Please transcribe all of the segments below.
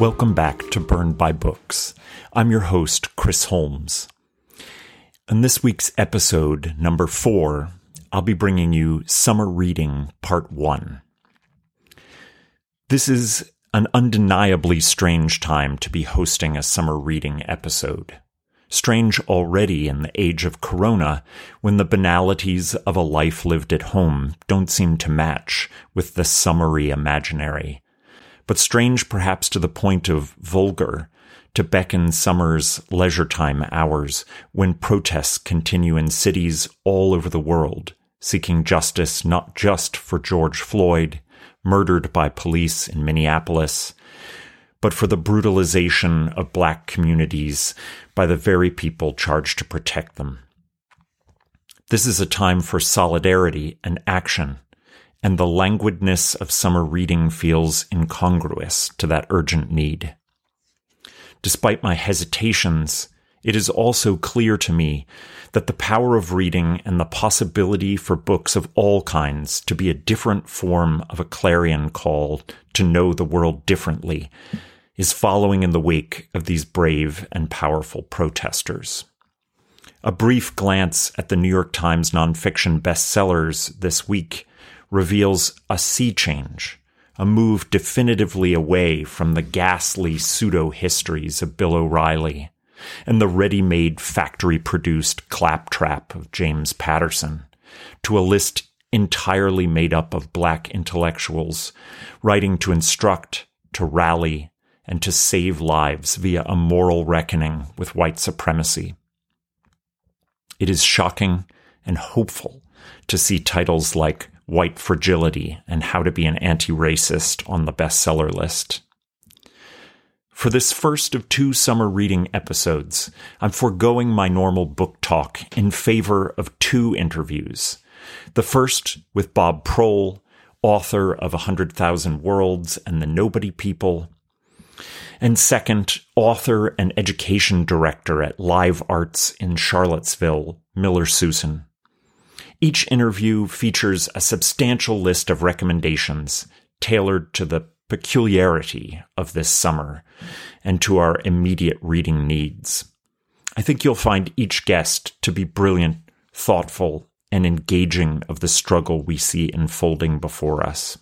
Welcome back to Burned by Books. I'm your host, Chris Holmes. In this week's episode, number four, I'll be bringing you Summer Reading Part One. This is an undeniably strange time to be hosting a summer reading episode. Strange already in the age of Corona, when the banalities of a life lived at home don't seem to match with the summery imaginary but strange perhaps to the point of vulgar, to beckon summer's leisure time hours when protests continue in cities all over the world, seeking justice not just for George Floyd, murdered by police in Minneapolis, but for the brutalization of black communities by the very people charged to protect them. This is a time for solidarity and action and the languidness of summer reading feels incongruous to that urgent need. Despite my hesitations, it is also clear to me that the power of reading and the possibility for books of all kinds to be a different form of a clarion call to know the world differently is following in the wake of these brave and powerful protesters. A brief glance at the New York Times nonfiction bestsellers this week reveals a sea change, a move definitively away from the ghastly pseudo histories of Bill O'Reilly and the ready made factory produced claptrap of James Patterson to a list entirely made up of black intellectuals writing to instruct, to rally, and to save lives via a moral reckoning with white supremacy. It is shocking and hopeful to see titles like White Fragility and How to Be an Anti Racist on the bestseller list. For this first of two summer reading episodes, I'm foregoing my normal book talk in favor of two interviews. The first with Bob Proehl, author of A Hundred Thousand Worlds and The Nobody People, and second, author and education director at Live Arts in Charlottesville, Miller Susen. Each interview features a substantial list of recommendations tailored to the peculiarity of this summer and to our immediate reading needs. I think you'll find each guest to be brilliant, thoughtful, and engaging of the struggle we see unfolding before us.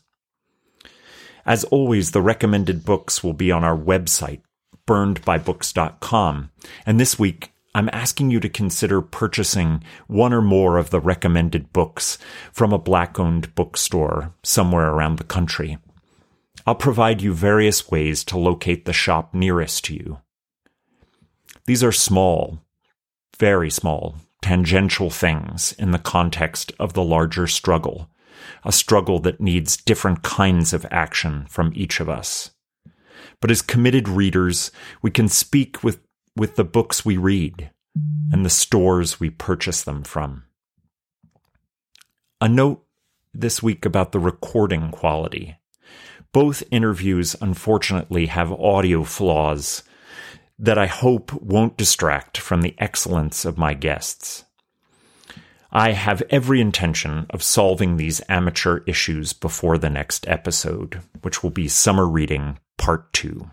As always, the recommended books will be on our website, burnedbybooks.com. And this week, I'm asking you to consider purchasing one or more of the recommended books from a black owned bookstore somewhere around the country. I'll provide you various ways to locate the shop nearest to you. These are small, very small, tangential things in the context of the larger struggle, a struggle that needs different kinds of action from each of us. But as committed readers, we can speak with with the books we read and the stores we purchase them from. A note this week about the recording quality. Both interviews, unfortunately, have audio flaws that I hope won't distract from the excellence of my guests. I have every intention of solving these amateur issues before the next episode, which will be Summer Reading Part 2.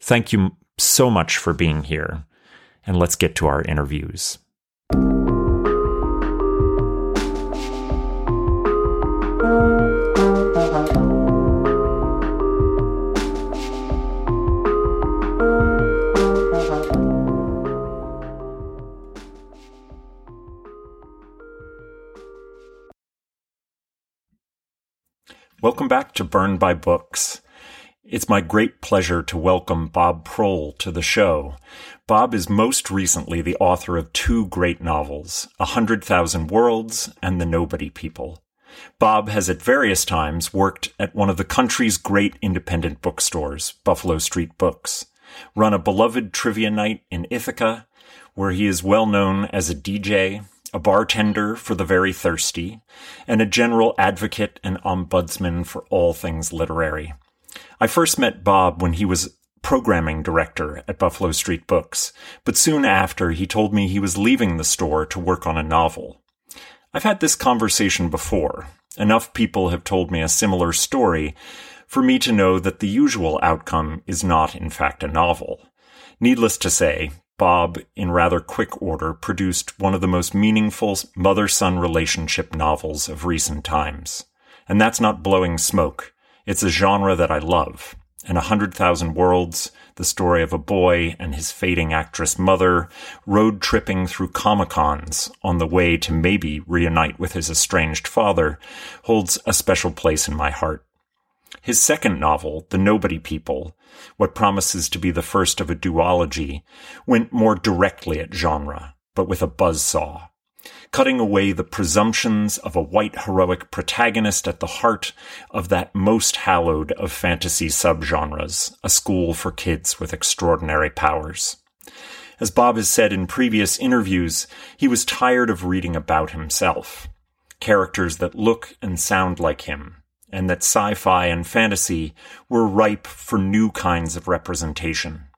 Thank you so much for being here. And let's get to our interviews. Welcome back to Burned by Books. It's my great pleasure to welcome Bob Proehl to the show. Bob is most recently the author of two great novels, A Hundred Thousand Worlds and The Nobody People. Bob has at various times worked at one of the country's great independent bookstores, Buffalo Street Books, run a beloved trivia night in Ithaca, where he is well known as a DJ, a bartender for the very thirsty, and a general advocate and ombudsman for all things literary. I first met Bob when he was programming director at Buffalo Street Books, but soon after he told me he was leaving the store to work on a novel. I've had this conversation before. Enough people have told me a similar story for me to know that the usual outcome is not, in fact, a novel. Needless to say, Bob, in rather quick order, produced one of the most meaningful mother son relationship novels of recent times. And that's not blowing smoke. It's a genre that I love. And A Hundred Thousand Worlds, the story of a boy and his fading actress mother road tripping through Comic Cons on the way to maybe reunite with his estranged father, holds a special place in my heart. His second novel, The Nobody People, what promises to be the first of a duology, went more directly at genre, but with a buzzsaw cutting away the presumptions of a white heroic protagonist at the heart of that most hallowed of fantasy subgenres, a school for kids with extraordinary powers. As Bob has said in previous interviews, he was tired of reading about himself. Characters that look and sound like him, and that sci-fi and fantasy were ripe for new kinds of representation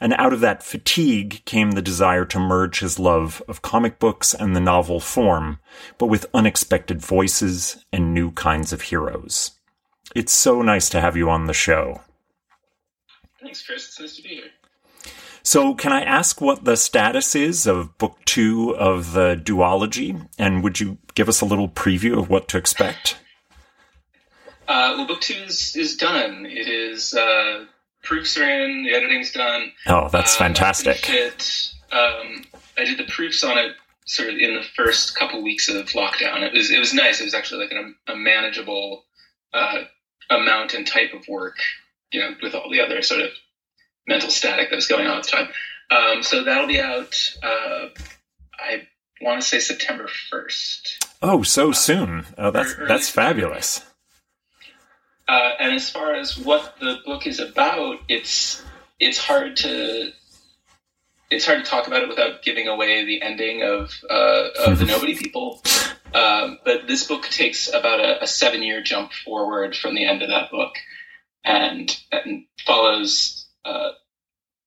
and out of that fatigue came the desire to merge his love of comic books and the novel form, but with unexpected voices and new kinds of heroes. It's so nice to have you on the show. Thanks, Chris. It's nice to be here. So, can I ask what the status is of book two of the duology? And would you give us a little preview of what to expect? Uh, well, book two is, is done. It is uh, proofs are in, the editing's done. Oh, that's um, fantastic. Um, I did the proofs on it sort of in the first couple weeks of lockdown. It was it was nice. It was actually like an, a manageable uh, amount and type of work, you know, with all the other sort of mental static that was going on at the time. Um, so that'll be out. Uh, I want to say September first. Oh, so soon! Oh, that's that's fabulous. Uh, and as far as what the book is about, it's it's hard to it's hard to talk about it without giving away the ending of uh, of the Nobody People. Um, but this book takes about a, a, seven year jump forward from the end of that book, and, and follows uh,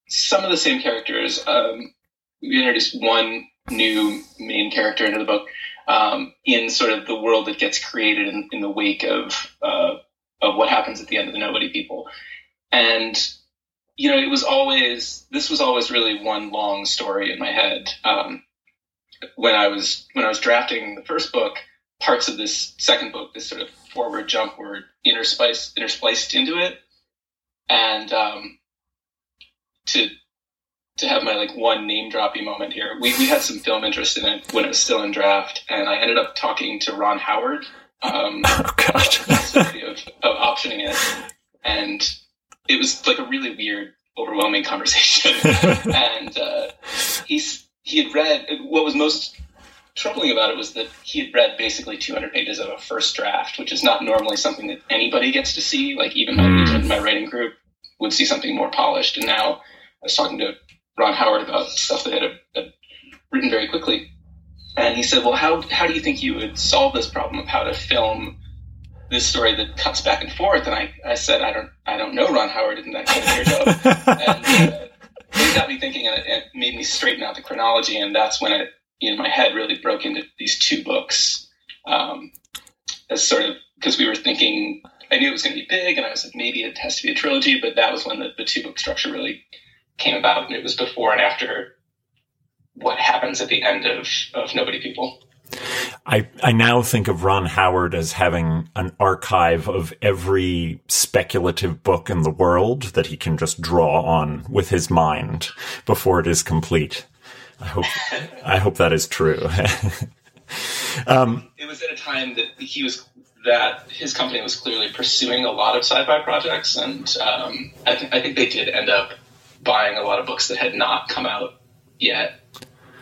some of the same characters. Um, we introduced one new main character into the book um, in sort of the world that gets created in, in the wake of uh, of what happens at the end of the Nobody People. And you know, it was always this was always really one long story in my head. Um, when I was when I was drafting the first book, parts of this second book, this sort of forward jump, were interspiced interspliced into it, and um, to to have my like one name dropping moment here, we we had some film interest in it when it was still in draft, and I ended up talking to Ron Howard, um, oh God! of, of optioning it, and it was like a really weird, overwhelming conversation. and uh, he's he had read what was most troubling about it was that he had read basically 200 pages of a first draft, which is not normally something that anybody gets to see. Like even my mm. my writing group would see something more polished. And now I was talking to Ron Howard about stuff that had, had written very quickly, and he said, "Well, how how do you think you would solve this problem of how to film this story that cuts back and forth?" And I, I said, "I don't I don't know, Ron Howard, isn't that kind of job?" and uh, it got me thinking, and it, it, made me straighten out the chronology, and that's when it in my head really broke into these two books um, as sort of because we were thinking. I knew it was going to be big, and I was like, maybe it has to be a trilogy, but that was when the, the two book structure really came about, and it was before and after what happens at the end of, of Nobody People. I, I now think of Ron Howard as having an archive of every speculative book in the world that he can just draw on with his mind before it is complete. I hope I hope that is true. um, it was at a time that he was that his company was clearly pursuing a lot of sci-fi projects, and um, I, th- I, think they did end up buying a lot of books that had not come out yet,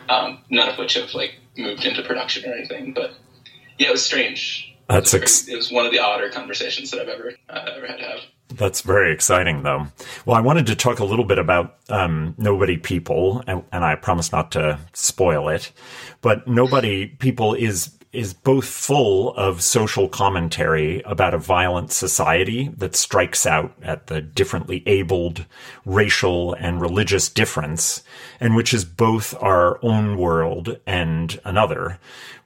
um, none of which have like moved into production or anything. But yeah, it was strange. That's it was, ex- it was one of the odder conversations that I've ever uh, ever had to have. That's very exciting, though. Well, I wanted to talk a little bit about um, Nobody People, and, and, I promise not to spoil it. But Nobody People is is both full of social commentary about a violent society that strikes out at the differently abled racial and religious difference, and which is both our own world and another.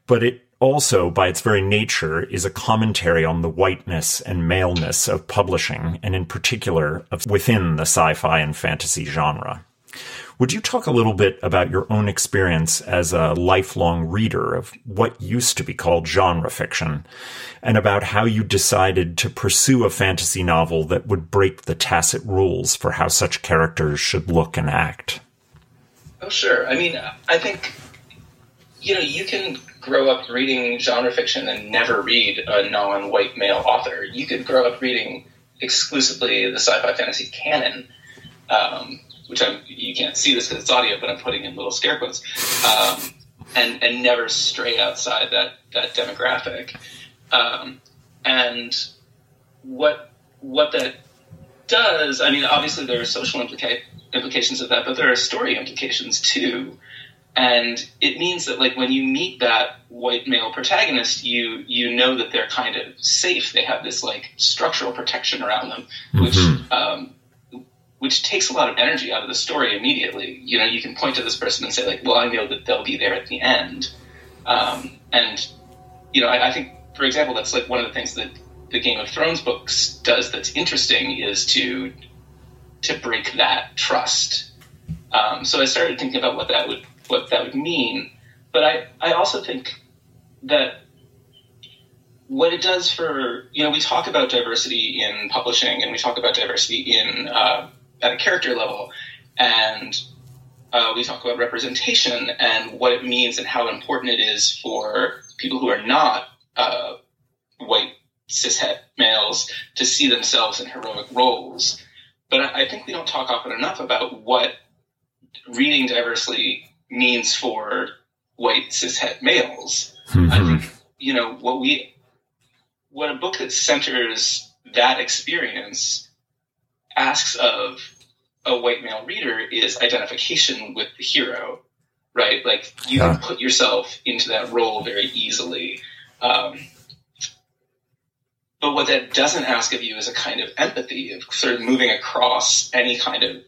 But it also, by its very nature, is a commentary on the whiteness and maleness of publishing, and in particular of within the sci-fi and fantasy genre. Would you talk a little bit about your own experience as a lifelong reader of what used to be called genre fiction, and about how you decided to pursue a fantasy novel that would break the tacit rules for how such characters should look and act? Oh, sure. I mean, I think, you know, you can grow up reading genre fiction and never read a non white male author. You could grow up reading exclusively the sci fi fantasy canon. Um, which I'm, you can't see this because it's audio, but I'm putting in little scare quotes, um, and and never stray outside that that demographic. Um, and what what that does, I mean, obviously there are social implica- implications of that, but there are story implications too. And it means that like when you meet that white male protagonist, you you know that they're kind of safe. They have this like structural protection around them, which mm-hmm. um, which takes a lot of energy out of the story immediately. You know, you can point to this person and say like, well, I know that they'll be there at the end. Um, and you know, I, I, think, for example, that's like one of the things that the Game of Thrones books does that's interesting is to to break that trust. Um, so I started thinking about what that would what that would mean. But I, I also think that what it does for you know we talk about diversity in publishing and we talk about diversity in uh, at a character level, and uh, we talk about representation and what it means and how important it is for people who are not uh, white cishet males to see themselves in heroic roles. But I, I think we don't talk often enough about what reading diversely means for white cishet males. Mm-hmm. I think you know what we what a book that centers that experience asks of a white male reader is identification with the hero, right? Like you yeah. can put yourself into that role very easily. Um, but what that doesn't ask of you is a kind of empathy of sort of moving across any kind of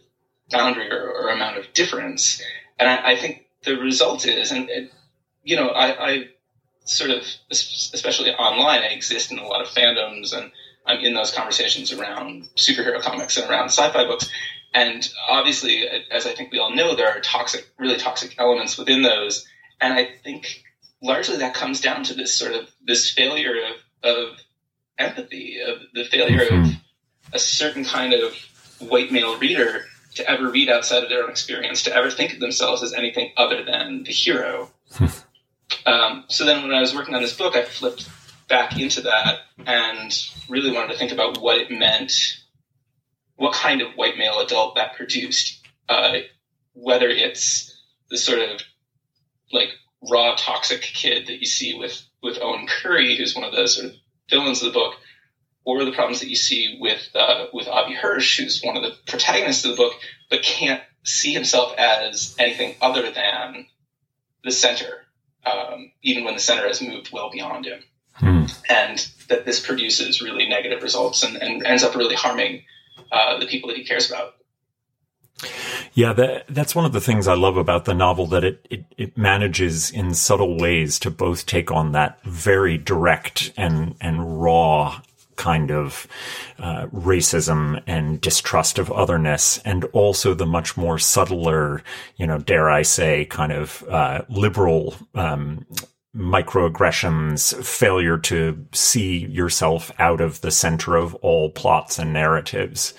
boundary or, or amount of difference. And I, I, think the result is, and, and you know, I, I sort of, especially online, I exist in a lot of fandoms and I'm in those conversations around superhero comics and around sci-fi books. And obviously, as I think we all know, there are toxic, really toxic elements within those. And I think largely that comes down to this sort of this failure of, of empathy, of the failure mm-hmm. of a certain kind of white male reader to ever read outside of their own experience, to ever think of themselves as anything other than the hero. um, so then, when I was working on this book, I flipped back into that and really wanted to think about what it meant, what kind of white male adult that produced, uh, whether it's the sort of like raw toxic kid that you see with with Owen Curry, who's one of the sort of villains of the book, or the problems that you see with uh, with Avi Hirsch, who's one of the protagonists of the book, but can't see himself as anything other than the center, um, even when the center has moved well beyond him. Hmm. And that this produces really negative results and, and ends up really harming uh, the people that he cares about. Yeah, that, that's one of the things I love about the novel that it, it, it, manages in subtle ways to both take on that very direct and, and raw kind of uh, racism and distrust of otherness, and also the much more subtler, you know, dare I say, kind of uh, liberal um, microaggressions, failure to see yourself out of the center of all plots and narratives,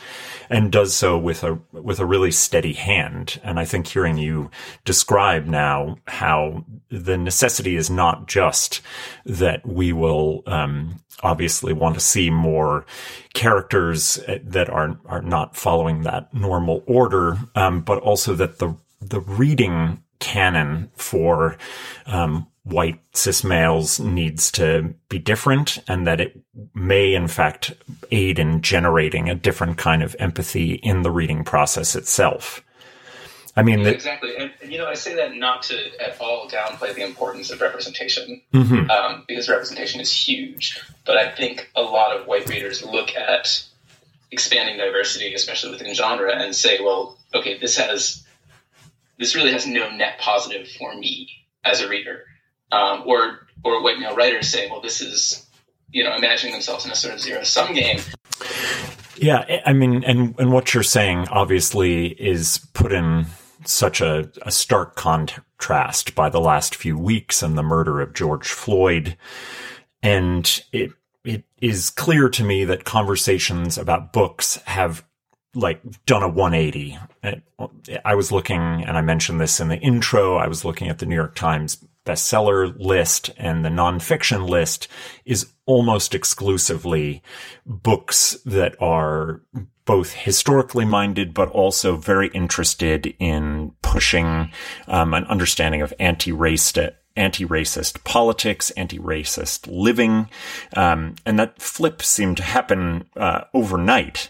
and does so with a with a really steady hand. And I think hearing you describe now how the necessity is not just that we will um, obviously want to see more characters that are are not following that normal order, um, but also that the the reading canon for um, white cis males needs to be different and that it may in fact aid in generating a different kind of empathy in the reading process itself. I mean, yeah, exactly. And, and, you know, I say that not to at all downplay the importance of representation, mm-hmm. um, because representation is huge. But I think a lot of white readers look at expanding diversity, especially within genre, and say, well, okay, this has, this really has no net positive for me as a reader um, or or white male writers say, well, this is you know imagining themselves in a sort of zero sum game. Yeah, I mean, and and what you're saying obviously is put in such a, a stark contrast by the last few weeks and the murder of George Floyd, and it it is clear to me that conversations about books have like done a 180. I was looking, and I mentioned this in the intro. I was looking at the New York Times bestseller list and the nonfiction list is almost exclusively books that are both historically minded, but also very interested in pushing um, an understanding of anti-racist anti-racist politics, anti-racist living, um, and that flip seemed to happen uh, overnight.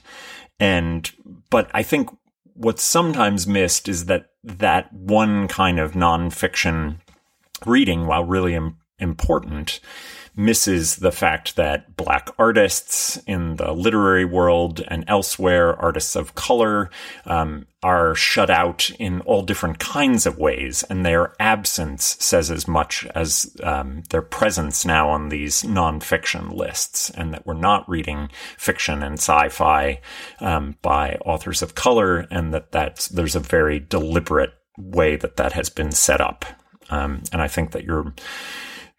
And but I think what's sometimes missed is that that one kind of nonfiction reading, while really Im- important, misses the fact that black artists in the literary world and elsewhere, artists of color, um, are shut out in all different kinds of ways, and their absence says as much as um, their presence now on these nonfiction lists, and that we're not reading fiction and sci-fi um, by authors of color, and that that's there's a very deliberate way that that has been set up. Um, and I think that your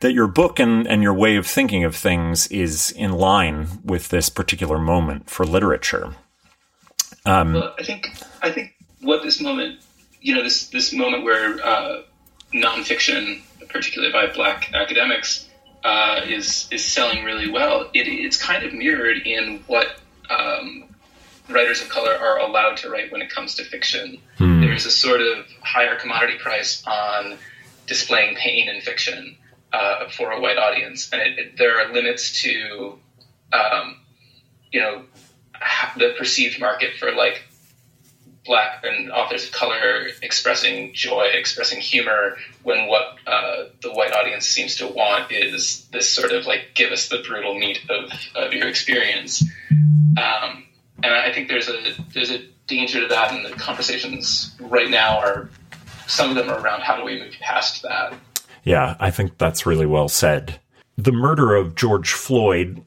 that your book and, and your way of thinking of things is in line with this particular moment for literature. Um, well, I think I think what this moment, you know, this this moment where uh, nonfiction, particularly by Black academics, uh, is is selling really well. It, it's kind of mirrored in what um, writers of color are allowed to write when it comes to fiction. Hmm. There's a sort of higher commodity price on displaying pain in fiction uh, for a white audience, and it, it, there are limits to, um, you know, the perceived market for like black and authors of color expressing joy, expressing humor, when what uh, the white audience seems to want is this sort of like give us the brutal meat of, of your experience. Um, and I think there's a there's a danger to that, and the conversations right now are some of them are around how do we move past that. Yeah, I think that's really well said. The murder of George Floyd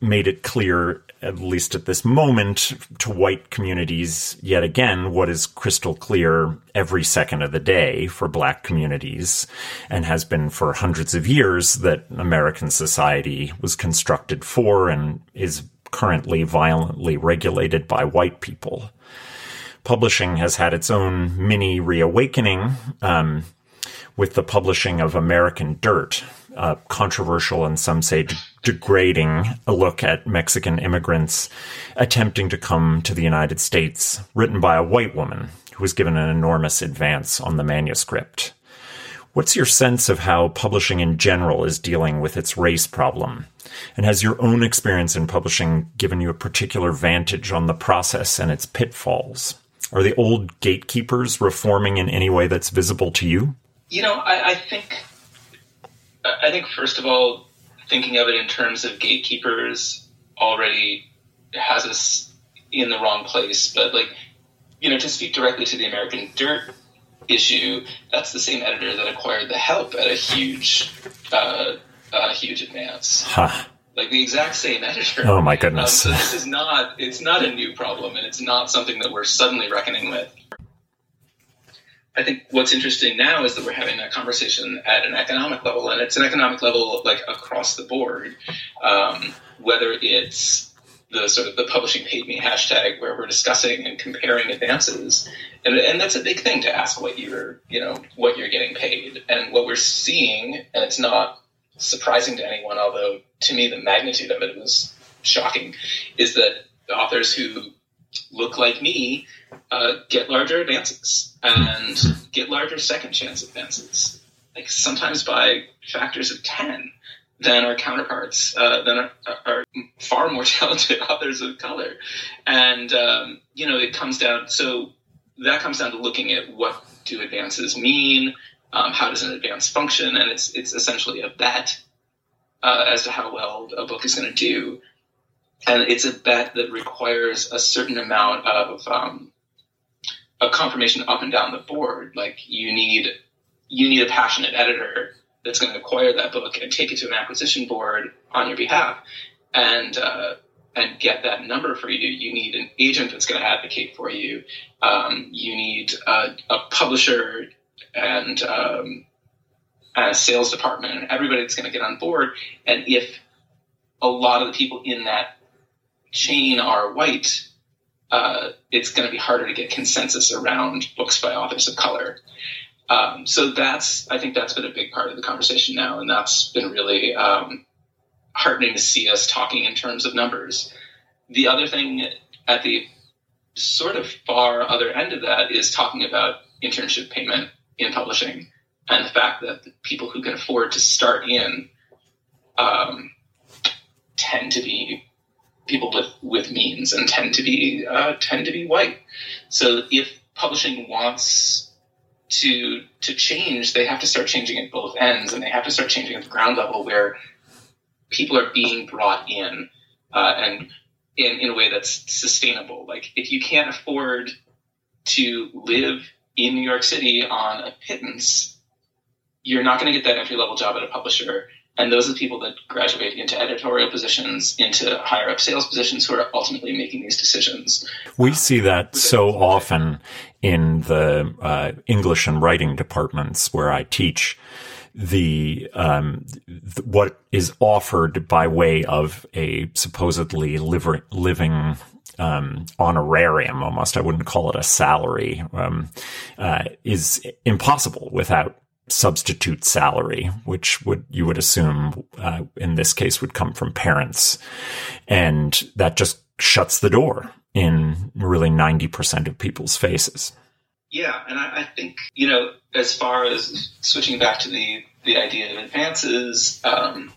made it clear, at least at this moment, to white communities yet again what is crystal clear every second of the day for black communities and has been for hundreds of years that American society was constructed for and is currently violently regulated by white people publishing has had its own mini reawakening um, with the publishing of American Dirt, a controversial and some say de- degrading a look at Mexican immigrants attempting to come to the United States, written by a white woman who was given an enormous advance on the manuscript. What's your sense of how publishing in general is dealing with its race problem? And has your own experience in publishing given you a particular vantage on the process and its pitfalls? Are the old gatekeepers reforming in any way that's visible to you? You know, I, I think, I think first of all, thinking of it in terms of gatekeepers already has us in the wrong place. But like, you know, to speak directly to the American Dirt issue, that's the same editor that acquired the Help at a huge, uh, a huge advance. Huh like the exact same editor. Oh my goodness! Um, so this is not it's not a new problem, and it's not something that we're suddenly reckoning with. I think what's interesting now is that we're having that conversation at an economic level, and it's an economic level like across the board. Um, whether it's the sort of the publishing paid me hashtag where we're discussing and comparing advances, and, and that's a big thing to ask what you're you know what you're getting paid, and what we're seeing, and it's not surprising to anyone, although to me the magnitude of it was shocking, is that authors who look like me uh, get larger advances and get larger second chance advances, like sometimes by factors of 10 than our counterparts, uh, than our, our, far more talented authors of color. And, um, you know, it comes down, so that comes down to looking at what do advances mean, um, how does an advance function, and it's, it's essentially a bet uh, as to how well a book is going to do and it's a bet that requires a certain amount of um, of confirmation up and down the board. Like you need you need a passionate editor that's going to acquire that book and take it to an acquisition board on your behalf, and uh, and get that number for you. You need an agent that's going to advocate for you. Um, you need a, a publisher and um, a sales department and everybody that's going to get on board. And if a lot of the people in that chain are white, uh, it's going to be harder to get consensus around books by authors of color. Um, so that's, I think that's been a big part of the conversation now, and that's been really um, heartening to see us talking in terms of numbers. The other thing at the sort of far other end of that is talking about internship payment in publishing and the fact that the people who can afford to start in um, tend to be people with, with means and tend to be uh, tend to be white. So if publishing wants to to change, they have to start changing at both ends, and they have to start changing at the ground level where people are being brought in uh, and in, in a way that's sustainable. Like if you can't afford to live in New York City on a pittance, you're not going to get that entry level job at a publisher. And those are the people that graduate into editorial positions, into higher up sales positions who are ultimately making these decisions. We see that so often in the uh, English and writing departments where I teach. The, um, what is offered by way of a supposedly liver- living um, honorarium almost. I wouldn't call it a salary. Um, uh, is impossible without substitute salary, which would you would assume uh, in this case would come from parents, and that just shuts the door in really ninety percent of people's faces. Yeah, and I, I, think you know, as far as switching back to the the idea of advances, um,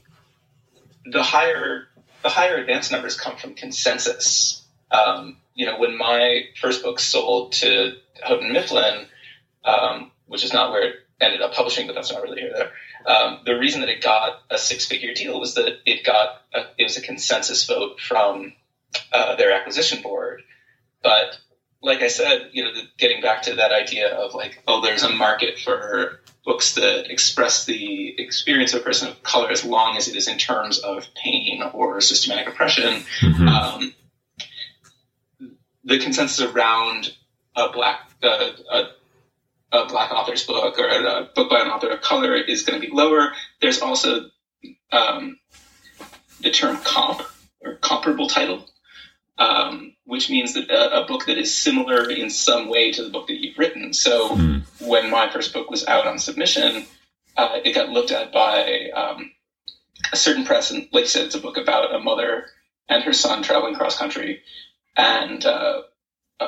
the higher the higher advance numbers come from consensus. Um, you know, when my first book sold to Houghton Mifflin, um, which is not where it ended up publishing, but that's not really here there. Um, the reason that it got a six-figure deal was that it got a, it was a consensus vote from uh, their acquisition board. But like I said, you know, the, getting back to that idea of like, oh, there's a market for books that express the experience of a person of color as long as it is in terms of pain or systematic oppression. Mm-hmm. Um, the consensus around a black uh, a a black author's book or a book by an author of color is going to be lower. There's also um, the term comp or comparable title, um, which means that a, a, book that is similar in some way to the book that you've written. So mm. when my first book was out on submission, uh, it got looked at by um, a certain press, and like you said, it's a book about a mother and her son traveling cross country. And uh,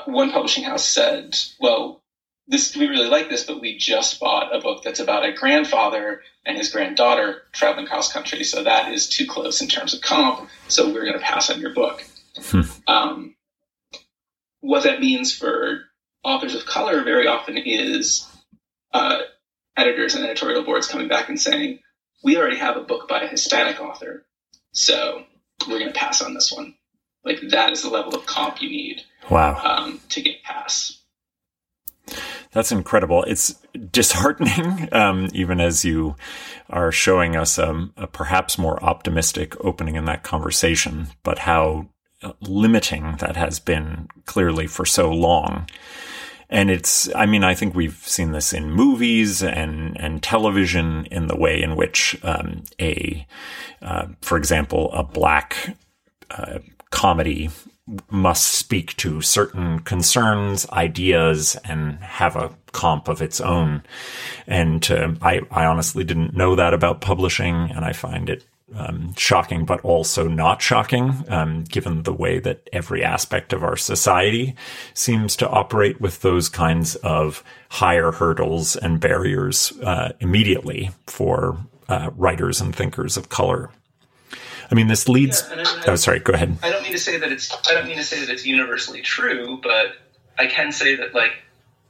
one publishing house said, "Well, this we really like this, but we just bought a book that's about a grandfather and his granddaughter traveling cross country, so that is too close in terms of comp. So we're going to pass on your book. Hmm. Um, what that means for authors of color very often is uh, editors and editorial boards coming back and saying, "We already have a book by a Hispanic author, so we're going to pass on this one." Like that is the level of comp you need. Wow. Um, to get past. That's incredible. It's disheartening, um, even as you are showing us um, a perhaps more optimistic opening in that conversation, but how limiting that has been clearly for so long. and it's i mean i think we've seen this in movies and and television in the way in which um, a uh, for example a black uh, comedy must speak to certain concerns, ideas, and have a comp of its own. And uh, I, I honestly didn't know that about publishing, and I find it um, shocking, but also not shocking, um, given the way that every aspect of our society seems to operate with those kinds of higher hurdles and barriers uh, immediately for uh, writers and thinkers of color. I mean, this leads. Yeah, I, oh, sorry. Go ahead. I don't mean to say that it's. I don't mean to say that it's universally true, but I can say that like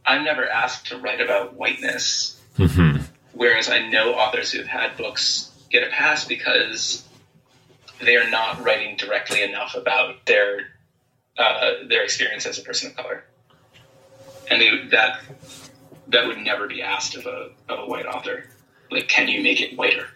I'm never asked to write about whiteness, mm-hmm. whereas I know authors who've had books get a pass because they are not writing directly enough about their uh, their experience as a person of color, and they, that that would never be asked of a of a white author. Like, can you make it whiter?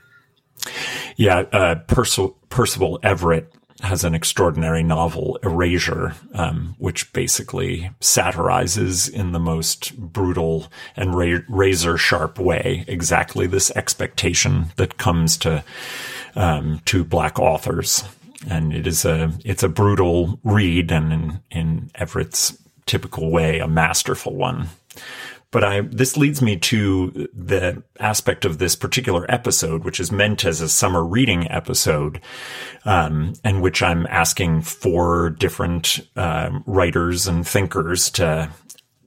Yeah, uh, Percival, Percival Everett has an extraordinary novel, Erasure, um, which basically satirizes in the most brutal and ra- razor sharp way exactly this expectation that comes to um, to black authors. And it is a it's a brutal read, and in, in Everett's typical way, a masterful one. But I, this leads me to the aspect of this particular episode, which is meant as a summer reading episode, um, and which I'm asking four different uh, writers and thinkers to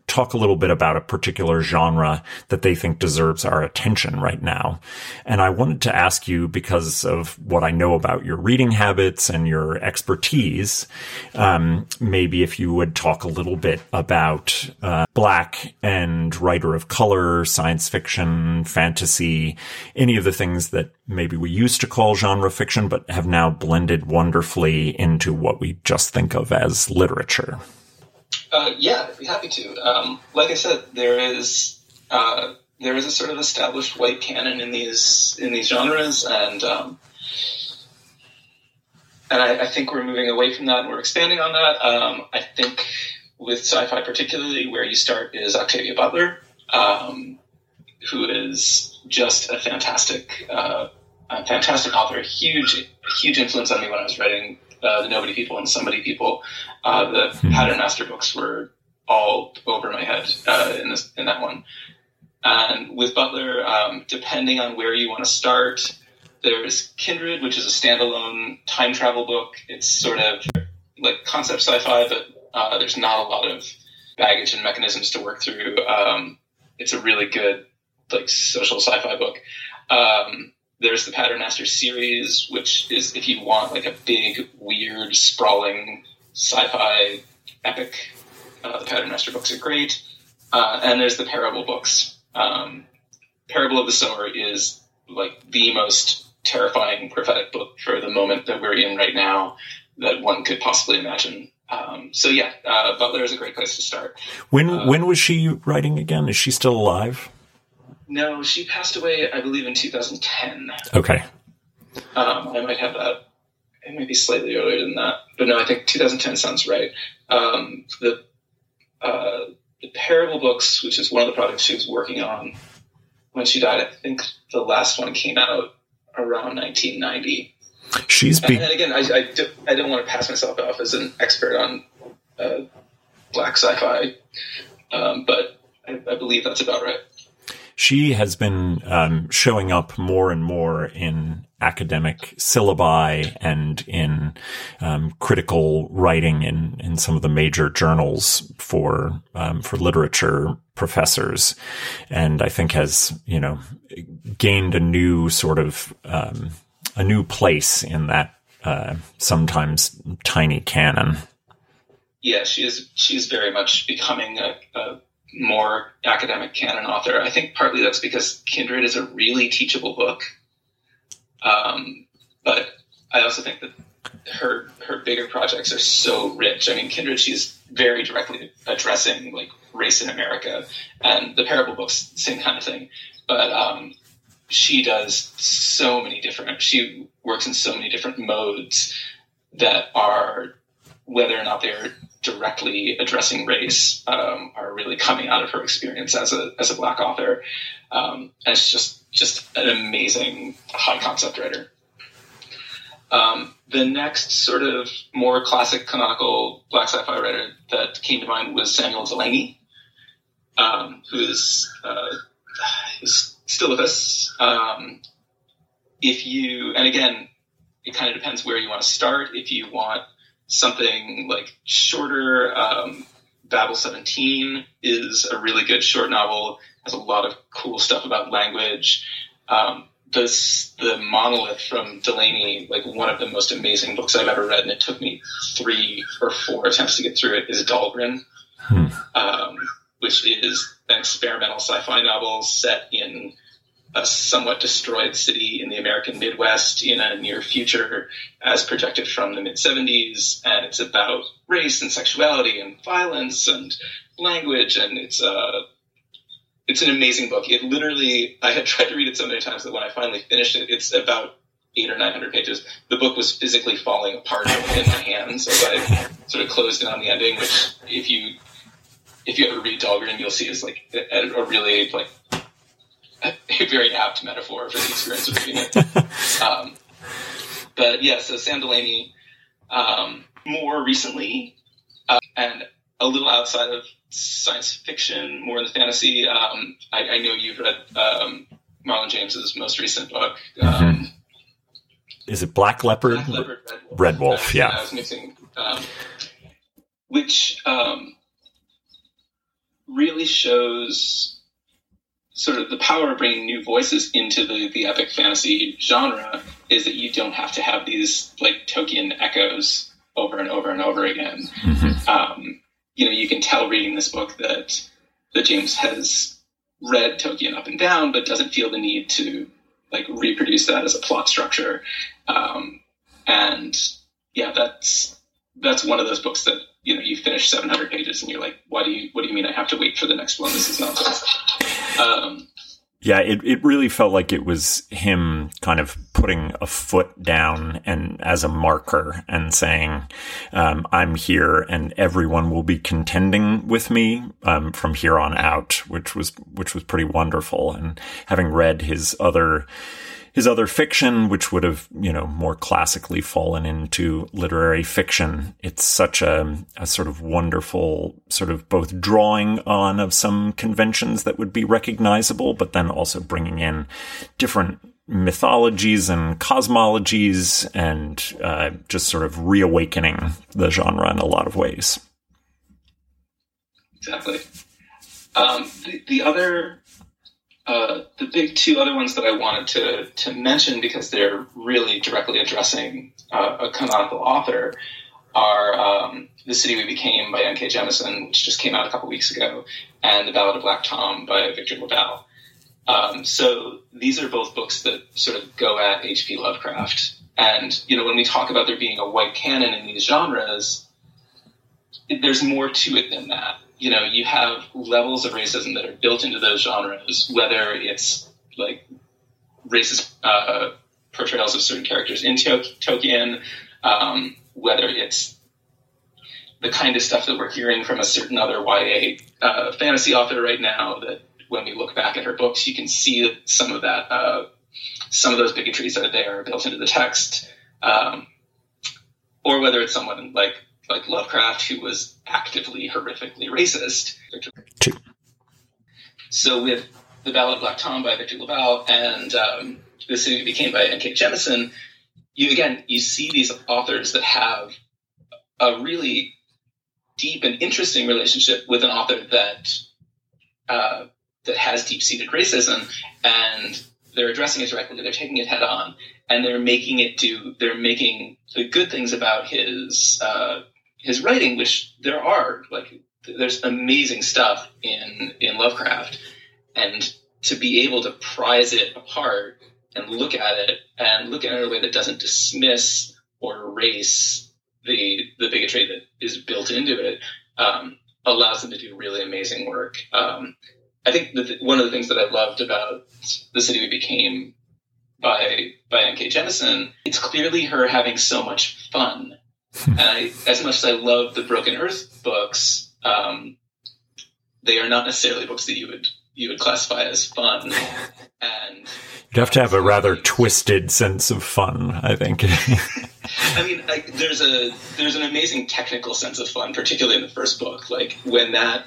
talk a little bit about a particular genre that they think deserves our attention right now. And I wanted to ask you, because of what I know about your reading habits and your expertise, um, maybe if you would talk a little bit about uh, black and writer of color, science fiction, fantasy, any of the things that maybe we used to call genre fiction, but have now blended wonderfully into what we just think of as literature. Uh, yeah, I'd be happy to. Um, like I said, there is uh, there is a sort of established white canon in these in these genres, and um, and I, I, think we're moving away from that and we're expanding on that. Um, I think with sci-fi, particularly, where you start is Octavia Butler, um, who is just a fantastic, uh, a fantastic author, a huge, huge influence on me when I was writing uh, the Nobody People and Somebody People. Uh, the hmm. Patternmaster books were all over my head uh, in this in that one. And with Butler, um, depending on where you want to start, there's Kindred, which is a standalone time travel book. It's sort of like concept sci-fi, but uh, there's not a lot of baggage and mechanisms to work through. Um, it's a really good like social sci-fi book. Um, there's the Patternmaster series, which is if you want like a big, weird, sprawling sci-fi epic. Uh, the Patternmaster books are great, uh, and there's the Parable books. Um, Parable of the Sower is like the most terrifying prophetic book for the moment that we're in right now that one could possibly imagine. Um, so yeah, uh, Butler is a great place to start. When uh, when was she writing again? Is she still alive? No, she passed away, I believe, in 2010. Okay. Um, I might have that. It might be slightly earlier than that, but no, I think 2010 sounds right. Um, the uh, the Parable books, which is one of the projects she was working on when she died, I think the last one came out around 1990. She's be- and, and again, I, I, do, I don't want to pass myself off as an expert on uh, black sci-fi, um, but I, I believe that's about right she has been um, showing up more and more in academic syllabi and in um, critical writing in, in some of the major journals for um, for literature professors, and I think has you know gained a new sort of um, a new place in that uh, sometimes tiny canon. Yeah, she is. She's very much becoming a, a more academic canon author. I think partly that's because Kindred is a really teachable book. Um, but I also think that her her bigger projects are so rich. I mean, Kindred, she's very directly addressing like race in America, and the parable books, same kind of thing. But um, she does so many different. She works in so many different modes that are whether or not they're directly addressing race um, are really coming out of her experience as a as a black author, um, and it's just just an amazing high concept writer. Um, the next sort of more classic canonical black sci-fi writer that came to mind was Samuel Delany, um, who's uh, still with us. Um, if you and again, it kind of depends where you want to start. If you want something like shorter, um, Babel 17 is a really good short novel. Has a lot of cool stuff about language. Um, this the monolith from Delany, like one of the most amazing books I've ever read, and it took me three or four attempts to get through it. Is Dhalgren, hmm. um, which is an experimental sci-fi novel set in a somewhat destroyed city in the American Midwest in a near future, as projected from the mid 70s, and it's about race and sexuality and violence and language, and it's a uh, it's an amazing book. It literally, I had tried to read it so many times that when I finally finished it, it's about eight or nine hundred pages. The book was physically falling apart in my hands as I sort of closed in on the ending. Which, if you if you ever read Dhalgren, you'll see is like a, a really like a, very apt metaphor for the experience of reading it. um, but yeah, so Sam Delany, um, more recently, uh, and a little outside of science fiction, more in the fantasy. Um, I, I, know you've read um, Marlon James's most recent book. Um, mm-hmm. Is it Black Leopard? Black Leopard Red Wolf. Red Wolf yeah. I was mixing. Um, which um, really shows sort of the power of bringing new voices into the, the epic fantasy genre is that you don't have to have these like Tolkien echoes over and over and over again. Mm-hmm. Um, you know, you can tell reading this book that that James has read Tolkien up and down, but doesn't feel the need to like reproduce that as a plot structure. Um, and yeah, that's that's one of those books that you know you finish 700 pages and you're like, why do you what do you mean I have to wait for the next one? This is nonsense. Um, yeah, it, it really felt like it was him kind of putting a foot down and as a marker and saying, um, I'm here and everyone will be contending with me, um, from here on out, which was, which was pretty wonderful. And having read his other, his other fiction, which would have, you know, more classically fallen into literary fiction. It's such a, a sort of wonderful sort of both drawing on of some conventions that would be recognizable, but then also bringing in different mythologies and cosmologies and uh, just sort of reawakening the genre in a lot of ways. Exactly. Um, the, the other uh, the big two other ones that I wanted to to mention because they're really directly addressing uh, a canonical author are um, "The City We Became" by N.K. Jemisin, which just came out a couple weeks ago, and "The Ballad of Black Tom" by Victor LaValle. Um, so these are both books that sort of go at H.P. Lovecraft. And you know, when we talk about there being a white canon in these genres, there's more to it than that you know, you have levels of racism that are built into those genres, whether it's like racist uh, portrayals of certain characters in Tolkien, um, whether it's the kind of stuff that we're hearing from a certain other YA uh, fantasy author right now that when we look back at her books, you can see some of that, uh, some of those bigotries that are there built into the text. Um, or whether it's someone like like Lovecraft, who was actively horrifically racist. Two. So with the Ballad of Black Tom by Victor LaValle and um, The City Became by N.K. Jemisin, you again you see these authors that have a really deep and interesting relationship with an author that uh, that has deep seated racism, and they're addressing it directly. They're taking it head on, and they're making it do. They're making the good things about his uh, his writing, which there are like there's amazing stuff in in Lovecraft, and to be able to prize it apart and look at it and look at it in a way that doesn't dismiss or erase the the bigotry that is built into it um, allows them to do really amazing work. Um, I think that one of the things that I loved about the city we became by by N.K. Jemisin, it's clearly her having so much fun and I, as much as I love the Broken Earth books, um, they are not necessarily books that you would you would classify as fun. And you'd have to have a rather twisted sense of fun, I think. I mean, like, there's a there's an amazing technical sense of fun, particularly in the first book. Like when that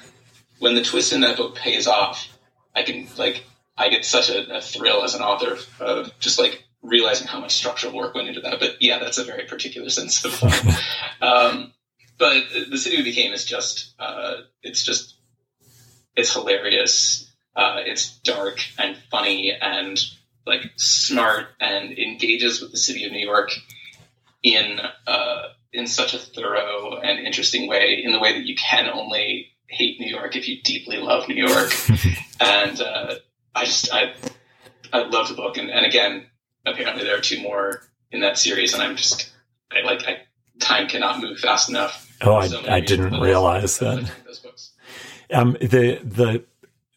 when the twist in that book pays off, I can like I get such a, a thrill as an author of just like realizing how much structural work went into that. But yeah, that's a very particular sense of fun. um, but the city we became is just uh, it's just it's hilarious. Uh, it's dark and funny and like smart and engages with the city of New York in uh, in such a thorough and interesting way, in the way that you can only hate New York if you deeply love New York. and uh, I just I I love the book, and, and again, apparently there are two more in that series, and I'm just I, like I, time cannot move fast enough. Oh, I, I didn't realize that. Um, the the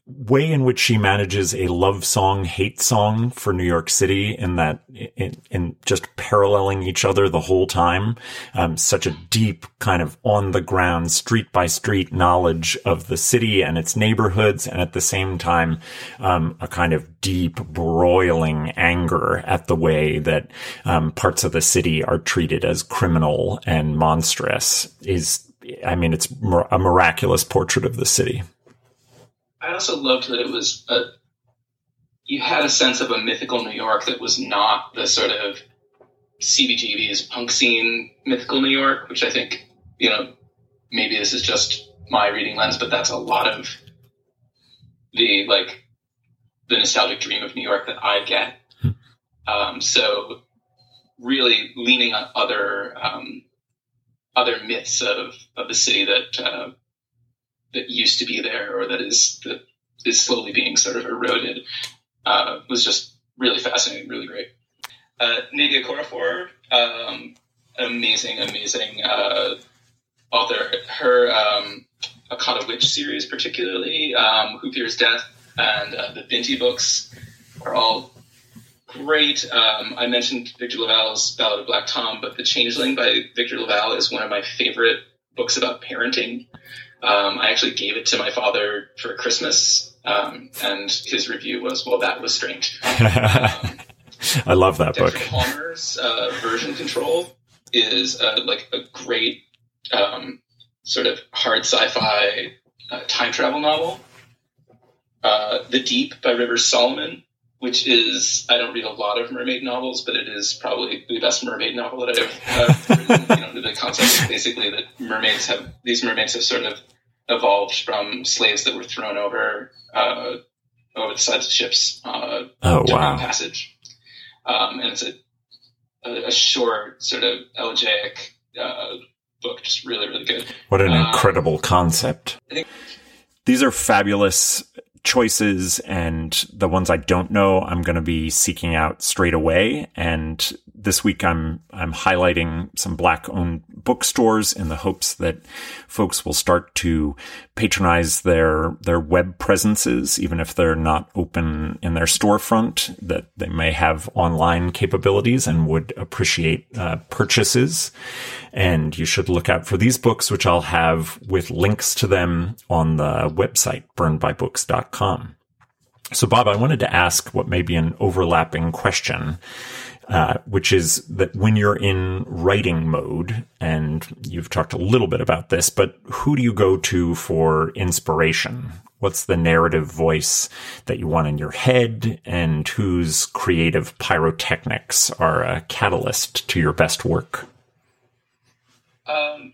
way in which she manages a love song, hate song for New York City in that, in, in just paralleling each other the whole time. Um, such a deep kind of on the ground, street by street knowledge of the city and its neighborhoods. And at the same time, um, a kind of deep broiling anger at the way that, um, parts of the city are treated as criminal and monstrous is, I mean, it's a miraculous portrait of the city. I also loved that it was a you had a sense of a mythical New York that was not the sort of CBGB's punk scene mythical New York, which I think you know maybe this is just my reading lens, but that's a lot of the like the nostalgic dream of New York that I get. Um, so really leaning on other um, other myths of, of the city that uh, that used to be there or that is that is slowly being sort of eroded uh, was just really fascinating, really great. Uh, Nnedi Okorafor, um, amazing, amazing uh, author. Her um, Akata Witch series, particularly um, Who Fears Death, and uh, the Binti books are all great. Um, I mentioned Victor LaValle's Ballad of Black Tom, but The Changeling by Victor LaValle is one of my favorite books about parenting. Um, I actually gave it to my father for Christmas, um, and his review was, "Well, that was strange." Um, I love that Dexter book. Palmer's uh, version control is uh, like a great um, sort of hard sci-fi uh, time travel novel. Uh, the Deep by Rivers Solomon, which is I don't read a lot of mermaid novels, but it is probably the best mermaid novel that I've uh, written. you know, the concept is basically that mermaids have these mermaids have sort of evolved from slaves that were thrown over uh, over the sides of ships. Uh, oh wow! Passage, um, and it's a, a, a short, sort of elegiac uh, book, just really, really good. What an um, incredible concept! Think- These are fabulous choices and the ones I don't know, I'm going to be seeking out straight away. And this week I'm, I'm highlighting some black owned bookstores in the hopes that folks will start to patronize their, their web presences, even if they're not open in their storefront, that they may have online capabilities and would appreciate uh, purchases. And you should look out for these books, which I'll have with links to them on the website, burnedbybooks.com. So, Bob, I wanted to ask what may be an overlapping question, uh, which is that when you're in writing mode, and you've talked a little bit about this, but who do you go to for inspiration? What's the narrative voice that you want in your head, and whose creative pyrotechnics are a catalyst to your best work? Um,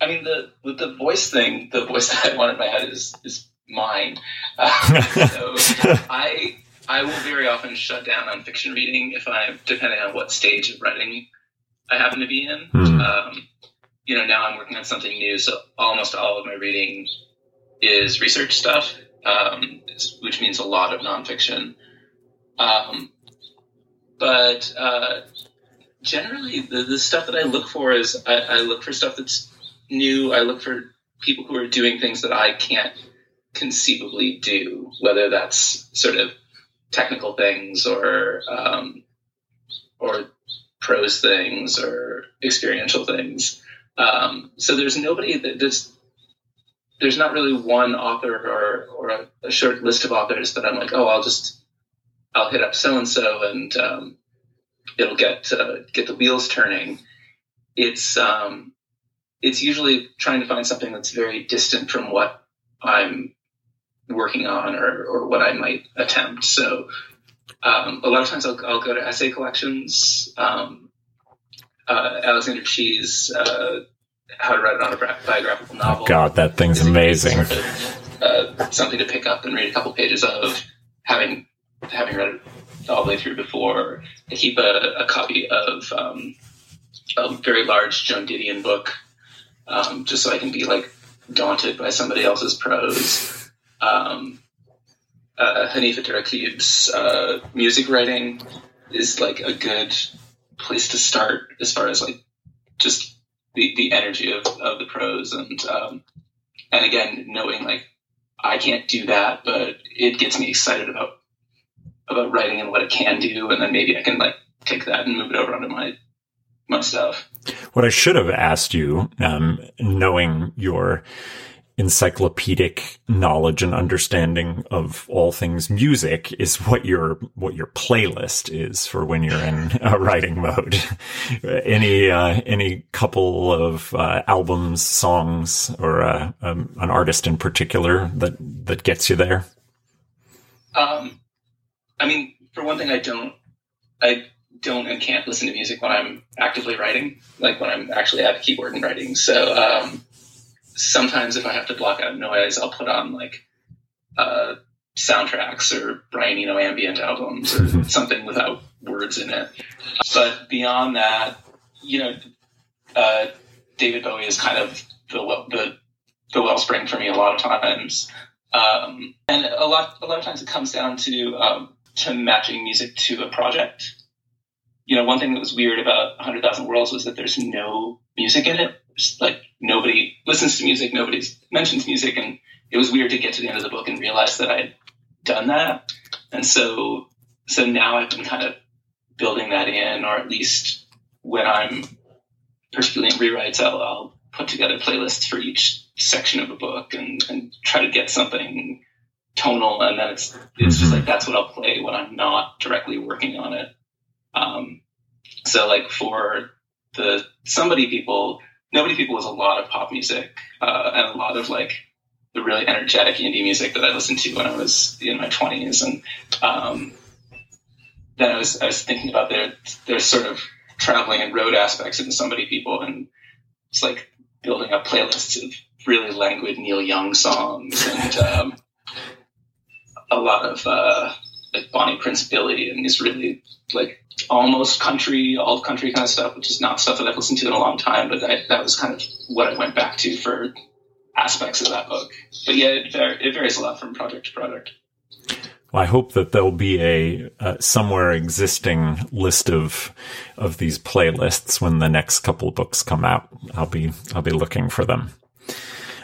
I mean, the with the voice thing, the voice that I want in my head is is mine. Uh, so I I will very often shut down on fiction reading if I'm depending on what stage of writing I happen to be in. Mm. Um, you know, now I'm working on something new, so almost all of my reading is research stuff, um, which means a lot of nonfiction. Um, but uh, generally the, the stuff that I look for is I, I, look for stuff that's new. I look for people who are doing things that I can't conceivably do, whether that's sort of technical things or um, or prose things or experiential things. Um, so there's nobody that just there's not really one author or or a, a, short list of authors that I'm like, oh, I'll just I'll hit up so and so and um, it'll get uh, get the wheels turning. It's um, it's usually trying to find something that's very distant from what I'm working on or, or what I might attempt. So um, a lot of times I'll, I'll, go to essay collections. Um, uh, Alexander Chee's uh, How to Write an Autobiographical Novel. Oh God, that thing's amazing. Sort of, uh, something to pick up and read a couple pages of, having having read it all the way through before. I keep a, a copy of um, a very large Joan Didion book, um, just so I can be like daunted by somebody else's prose. Um, uh, Hanif Abdurraqib's uh, music writing is like a good place to start as far as like just the, the energy of, of the prose and um, and again knowing like I can't do that, but it gets me excited about about writing and what it can do, and then maybe I can like take that and move it over onto my my stuff. What I should have asked you, um, knowing your encyclopedic knowledge and understanding of all things music is what your what your playlist is for when you're in writing mode. any uh, any couple of uh, albums, songs, or uh, um, an artist in particular that that gets you there? Um, I mean, for one thing, I don't I don't and can't listen to music when I'm actively writing, like when I'm actually at a keyboard and writing. So. Um, sometimes if I have to block out noise, I'll put on like uh, soundtracks or Brian Eno ambient albums or something without words in it. But beyond that, you know, uh, David Bowie is kind of the the the wellspring for me a lot of times, um, and a lot a lot of times it comes down to um, to matching music to a project. You know, one thing that was weird about Hundred Thousand Worlds was that there's no music in it. Just like nobody listens to music, nobody mentions music, and it was weird to get to the end of the book and realize that I'd done that. And so, so now I've been kind of building that in, or at least when I'm particularly in rewrites, I'll, I'll put together playlists for each section of a book and, and try to get something tonal. And then it's, it's just mm-hmm. like, that's what I'll play when I'm not directly working on it. Um, so like for the somebody people, Nobody People was a lot of pop music uh, and a lot of like the really energetic indie music that I listened to when I was in my twenties. And um, then I was I was thinking about their their sort of traveling and road aspects in Somebody People, and it's like building up playlists of really languid Neil Young songs and um, a lot of uh, like Bonnie Prince Billy and these really like almost country, alt country kind of stuff, which is not stuff that I've listened to in a long time, but I, that was kind of what I went back to for aspects of that book. But yeah, it, it varies a lot from project to project. Well, I hope that there'll be a uh, somewhere existing list of of these playlists when the next couple of books come out. I'll be I'll be looking for them.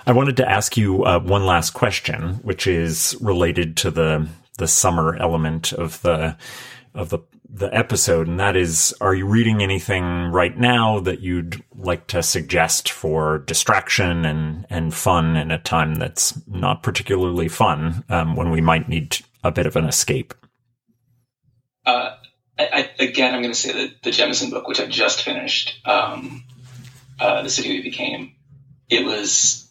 I wanted to ask you uh, one last question, which is related to the the summer element of the of the the episode, and that is, are you reading anything right now that you'd like to suggest for distraction and and fun in a time that's not particularly fun um, when we might need a bit of an escape? Uh, I, I, again, I'm going to say that the Jemisin book, which I just finished, um, uh, "The City We Became," it was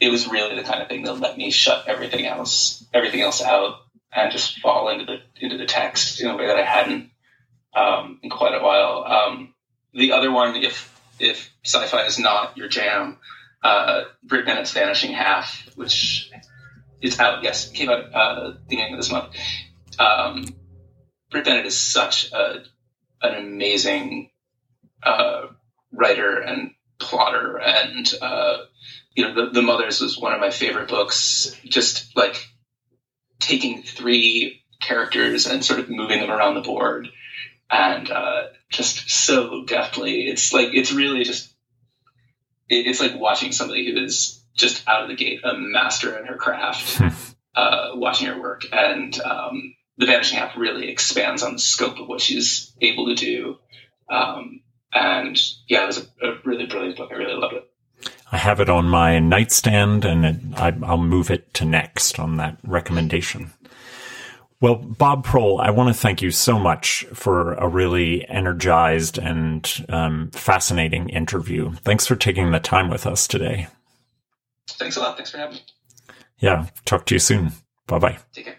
it was really the kind of thing that let me shut everything else everything else out and just fall into the into the text in a way that I hadn't um, in quite a while. Um, the other one, if if sci-fi is not your jam, uh, Bennett's Vanishing Half, which is out, yes, came out uh, the beginning of this month. Um, Brit Bennett is such a, an amazing uh, writer and plotter, and uh, you know, the, the Mothers was one of my favorite books. Just like taking three characters and sort of moving them around the board and uh, just so deftly. It's like it's really just it's like watching somebody who is just out of the gate a master in her craft, uh, watching her work, and um, the Vanishing Half really expands on the scope of what she's able to do. Um, and yeah, it was a, a, really brilliant book. I really loved it. I have it on my nightstand and it, I, I'll move it to next on that recommendation. Well, Bob Proehl, I want to thank you so much for a really energized and um, fascinating interview. Thanks for taking the time with us today. Thanks a lot. Thanks for having me. Yeah. Talk to you soon. Bye bye. Take care.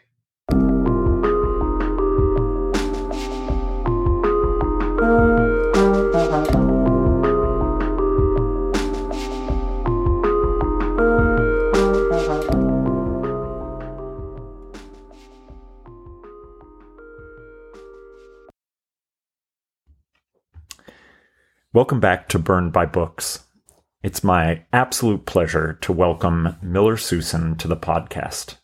Welcome back to Burned by Books. It's my absolute pleasure to welcome Miller Susen to the podcast.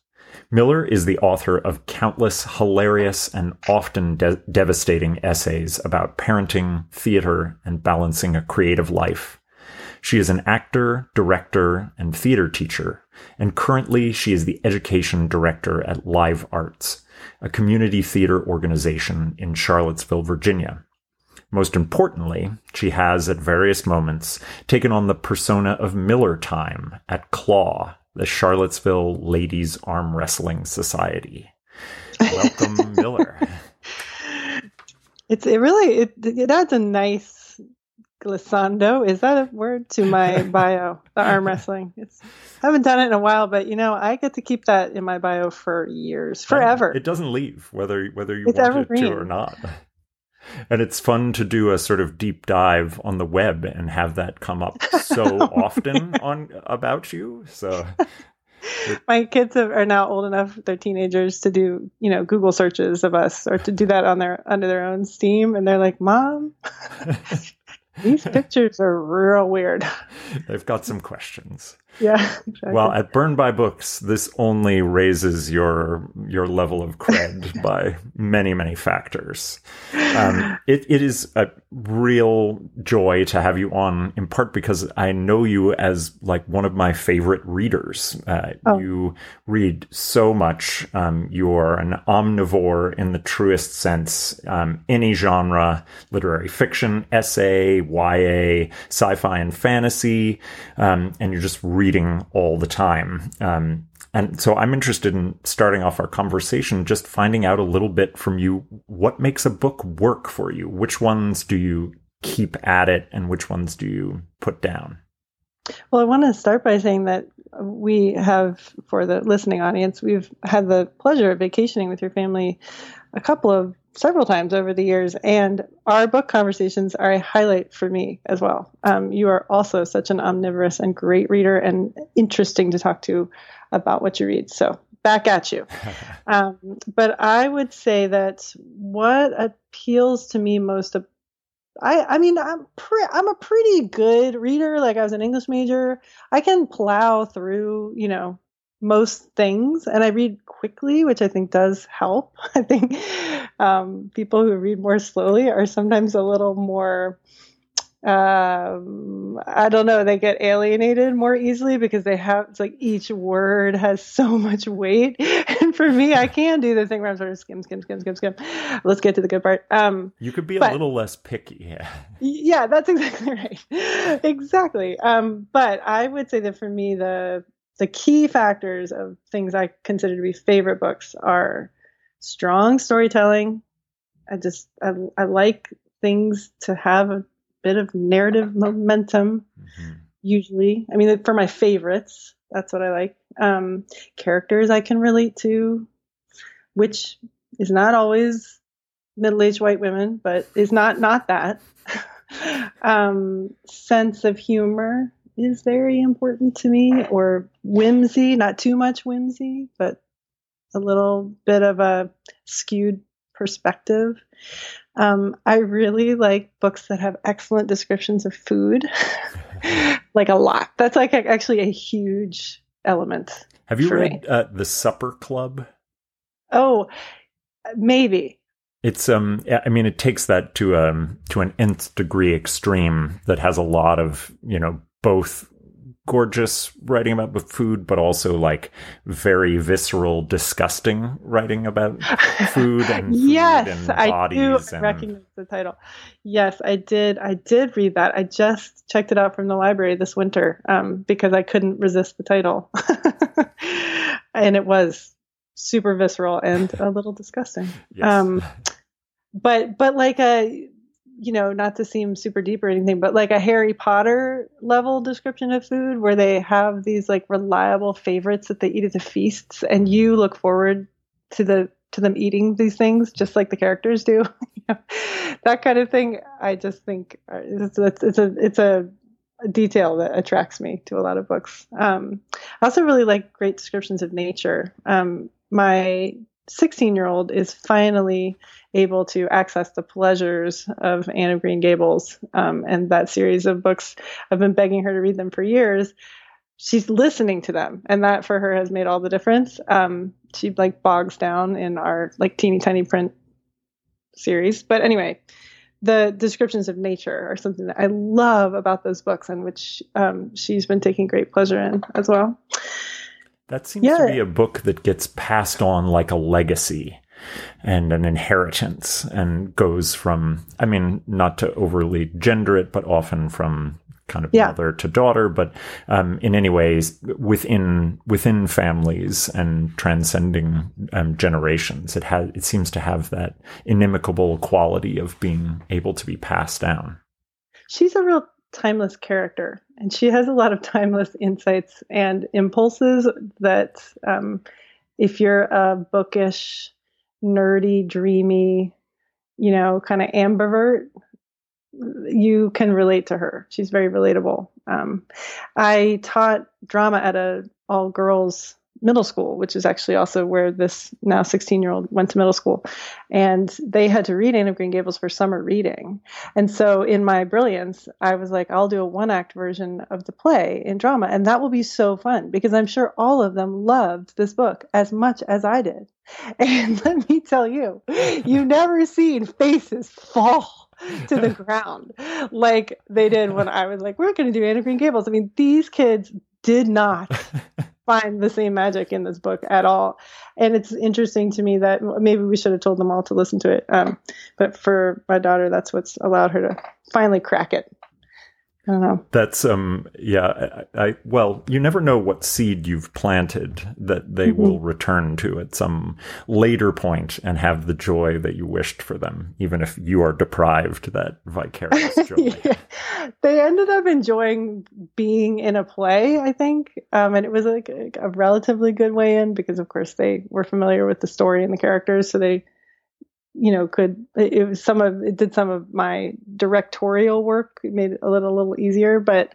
Miller is the author of countless hilarious and often de- devastating essays about parenting, theater, and balancing a creative life. She is an actor, director, and theater teacher, and currently she is the education director at Live Arts, a community theater organization in Charlottesville, Virginia. Most importantly, she has at various moments taken on the persona of Miller Time at Claw, the Charlottesville Ladies Arm Wrestling Society. Welcome, Miller. It's it really it, it adds a nice glissando. Is that a word to my bio? The arm wrestling. It's I haven't done it in a while, but you know I get to keep that in my bio for years, forever. It doesn't leave whether whether you It's want evergreen. it to or not. And it's fun to do a sort of deep dive on the web and have that come up so oh, often on about you. So my kids have, are now old enough; they're teenagers to do you know Google searches of us or to do that on their under their own Steam, and they're like, "Mom, these pictures are real weird." they've got some questions. Yeah. Exactly. Well, at Burned by Books, this only raises your your level of cred by many many factors. Um, it it is a real joy to have you on, in part because I know you as like one of my favorite readers. Uh, Oh. You read so much. Um, you are an omnivore in the truest sense. Um, any genre, literary fiction, essay, YA, sci-fi, and fantasy, um, and you're just reading all the time. Um, and so I'm interested in starting off our conversation, just finding out a little bit from you what makes a book work for you. Which ones do you keep at it, and which ones do you put down? Well, I want to start by saying that we have, for the listening audience, we've had the pleasure of vacationing with your family a couple of several times over the years, and our book conversations are a highlight for me as well. Um, you are also such an omnivorous and great reader, and interesting to talk to about what you read. So back at you. Um, but I would say that what appeals to me most I, I mean, I'm pre- I'm a pretty good reader. Like I was an English major. I can plow through, you know, most things, and I read quickly, which I think does help. I think um, people who read more slowly are sometimes a little more. Um, I don't know. They get alienated more easily because they have it's like each word has so much weight. And for me, I can do the thing where I'm sort of skim, skim, skim, skim, skim. Let's get to the good part. Um, You could be a little less picky. Yeah. yeah, that's exactly right. exactly. Um, but I would say that for me, the the key factors of things I consider to be favorite books are strong storytelling. I just I, I like things to have a bit of narrative momentum. Mhm. Usually, I mean, for my favorites, that's what I like. Um, characters I can relate to, which is not always middle-aged white women, but is not not that. um, sense of humor is very important to me, or whimsy, not too much whimsy, but a little bit of a skewed perspective. Um, I really like books that have excellent descriptions of food, like a lot. That's like a, actually a huge element. Have you read uh, The Supper Club? Oh, maybe. It's um I mean it takes that to um to an nth degree extreme that has a lot of, you know, both gorgeous writing about food, but also like very visceral, disgusting writing about food and food yes, and I do and... recognize the title. Yes, I did. I did read that. I just checked it out from the library this winter um, because I couldn't resist the title, and it was super visceral and a little disgusting. Yes. Um, but but like a you know, not to seem super deep or anything, but like a Harry Potter level description of food where they have these like reliable favorites that they eat at the feasts and you look forward to the to them eating these things just like the characters do. that kind of thing, I just think uh, it's, it's, it's a it's a detail that attracts me to a lot of books. Um, I also really like great descriptions of nature. Um, my 16 year old is finally able to access the pleasures of Anne of Green Gables um, and that series of books. I've been begging her to read them for years. She's listening to them, and that for her has made all the difference. Um, she like bogs down in our like teeny tiny print series, but anyway, the descriptions of nature are something that I love about those books, and which um, she's been taking great pleasure in as well. That seems yeah. to be a book that gets passed on like a legacy and an inheritance and goes from, I mean, not to overly gender it, but often from kind of yeah. mother to daughter, but um, in any ways within within families and transcending um, generations, it has it seems to have that inimical quality of being able to be passed down. She's a real timeless character, and she has a lot of timeless insights and impulses that, um, if you're a bookish, nerdy, dreamy, you know, kind of ambivert, you can relate to her. She's very relatable. Um, I taught drama at a all girls middle school, which is actually also where this now 16 year old went to middle school. And they had to read Anne of Green Gables for summer reading. And so in my brilliance, I was like, I'll do a one act version of the play in drama. And that will be so fun because I'm sure all of them loved this book as much as I did. And let me tell you, you've never seen faces fall to the ground like they did when I was like, we're going to do Anne of Green Gables. I mean, these kids did not find the same magic in this book at all. And it's interesting to me that maybe we should have told them all to listen to it. Um, but for my daughter, that's what's allowed her to finally crack it. I don't know. That's um yeah I, I, well you never know what seed you've planted that they mm-hmm. will return to at some later point and have the joy that you wished for them even if you are deprived that vicarious joy. yeah. They ended up enjoying being in a play I think um, and it was like a, a relatively good way in because of course they were familiar with the story and the characters so they you know could it was some of it did some of my directorial work it made it a little a little easier but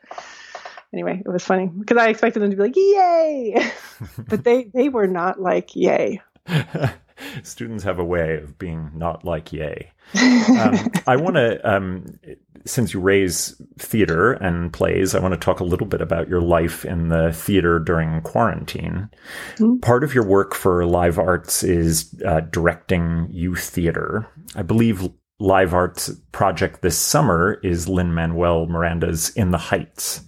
anyway it was funny. Because i expected them to be like yay! But they they were not like yay students have a way of being not like yay um, i want to um, since you raise theater and plays, I want to talk a little bit about your life in the theater during quarantine. Mm-hmm. Part of your work for Live Arts is uh, directing youth theater. I believe Live Arts project this summer is Lin Manuel Miranda's In the Heights.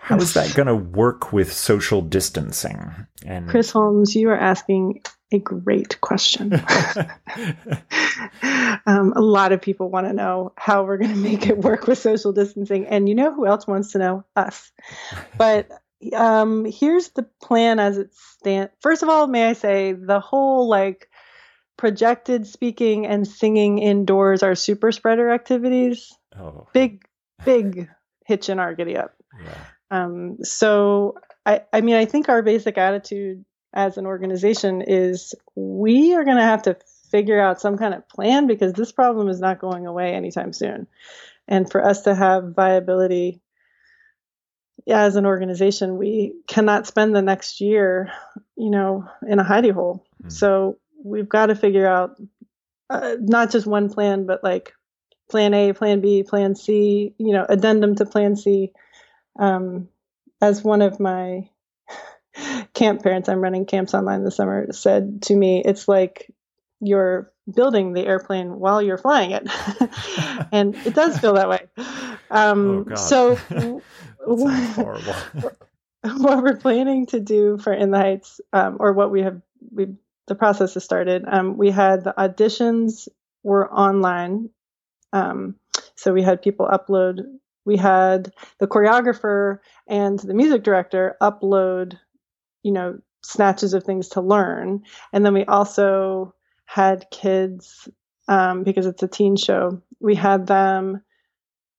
How is that going to work with social distancing? And Chris Holmes, you are asking a great question. um, a lot of people want to know how we're going to make it work with social distancing. And you know who else wants to know? Us. But um, here's the plan as it stands. First of all, may I say the whole like projected speaking and singing indoors are super spreader activities. Oh. Big, big hitch in our giddy up. Yeah. Um, so I, I mean, I think our basic attitude as an organization is we are going to have to figure out some kind of plan because this problem is not going away anytime soon. And for us to have viability as an organization, we cannot spend the next year, you know, in a hidey hole. Mm-hmm. So we've got to figure out uh, not just one plan, but like plan A, plan B, plan C, you know, addendum to plan C. Um, as one of my camp parents, I'm running camps online this summer, said to me, it's like you're building the airplane while you're flying it. and it does feel that way. Um, oh, so, horrible. what we're planning to do for In the Heights, um, or what we have, we the process has started. Um, we had the auditions were online, um, so we had people upload. We had the choreographer and the music director upload, you know, snatches of things to learn, and then we also had kids um, because it's a teen show. We had them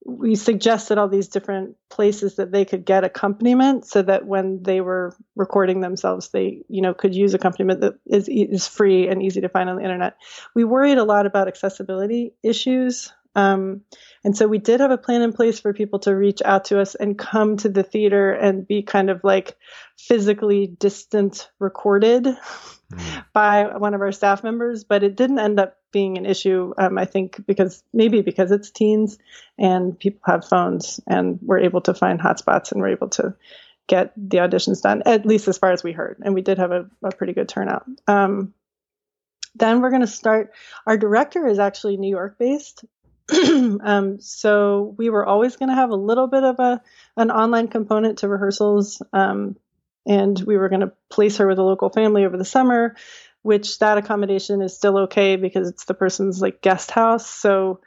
we suggested all these different places that they could get accompaniment so that when they were recording themselves they you know could use accompaniment that is is free and easy to find on the internet we worried a lot about accessibility issues um, and so we did have a plan in place for people to reach out to us and come to the theater and be kind of like physically distant recorded mm. by one of our staff members, but it didn't end up being an issue. Um, I think because maybe because it's teens and people have phones and we're able to find hotspots and we're able to get the auditions done, at least as far as we heard. And we did have a, a pretty good turnout. Um, then we're going to start. Our director is actually New York based. um, so we were always going to have a little bit of a an online component to rehearsals. Um, and we were going to place her with a local family over the summer which that accommodation is still okay because it's the person's like guest house so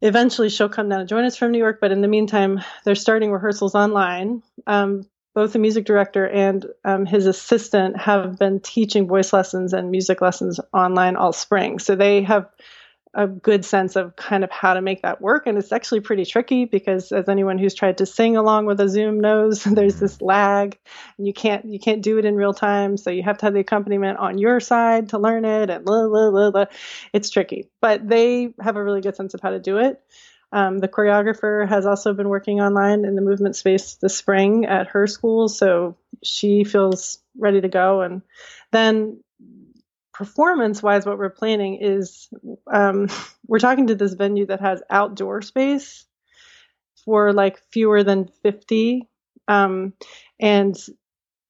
eventually she'll come down and join us from new york but in the meantime they're starting rehearsals online um, both the music director and um, his assistant have been teaching voice lessons and music lessons online all spring so they have a good sense of kind of how to make that work. And it's actually pretty tricky because as anyone who's tried to sing along with a Zoom knows, there's mm-hmm. this lag and you can't you can't do it in real time. So you have to have the accompaniment on your side to learn it and blah, blah, blah, blah. it's tricky. But they have a really good sense of how to do it. Um, the choreographer has also been working online in the movement space this spring at her school, so she feels ready to go. And then performance wise, what we're planning is um, we're talking to this venue that has outdoor space for like fewer than 50. Um, and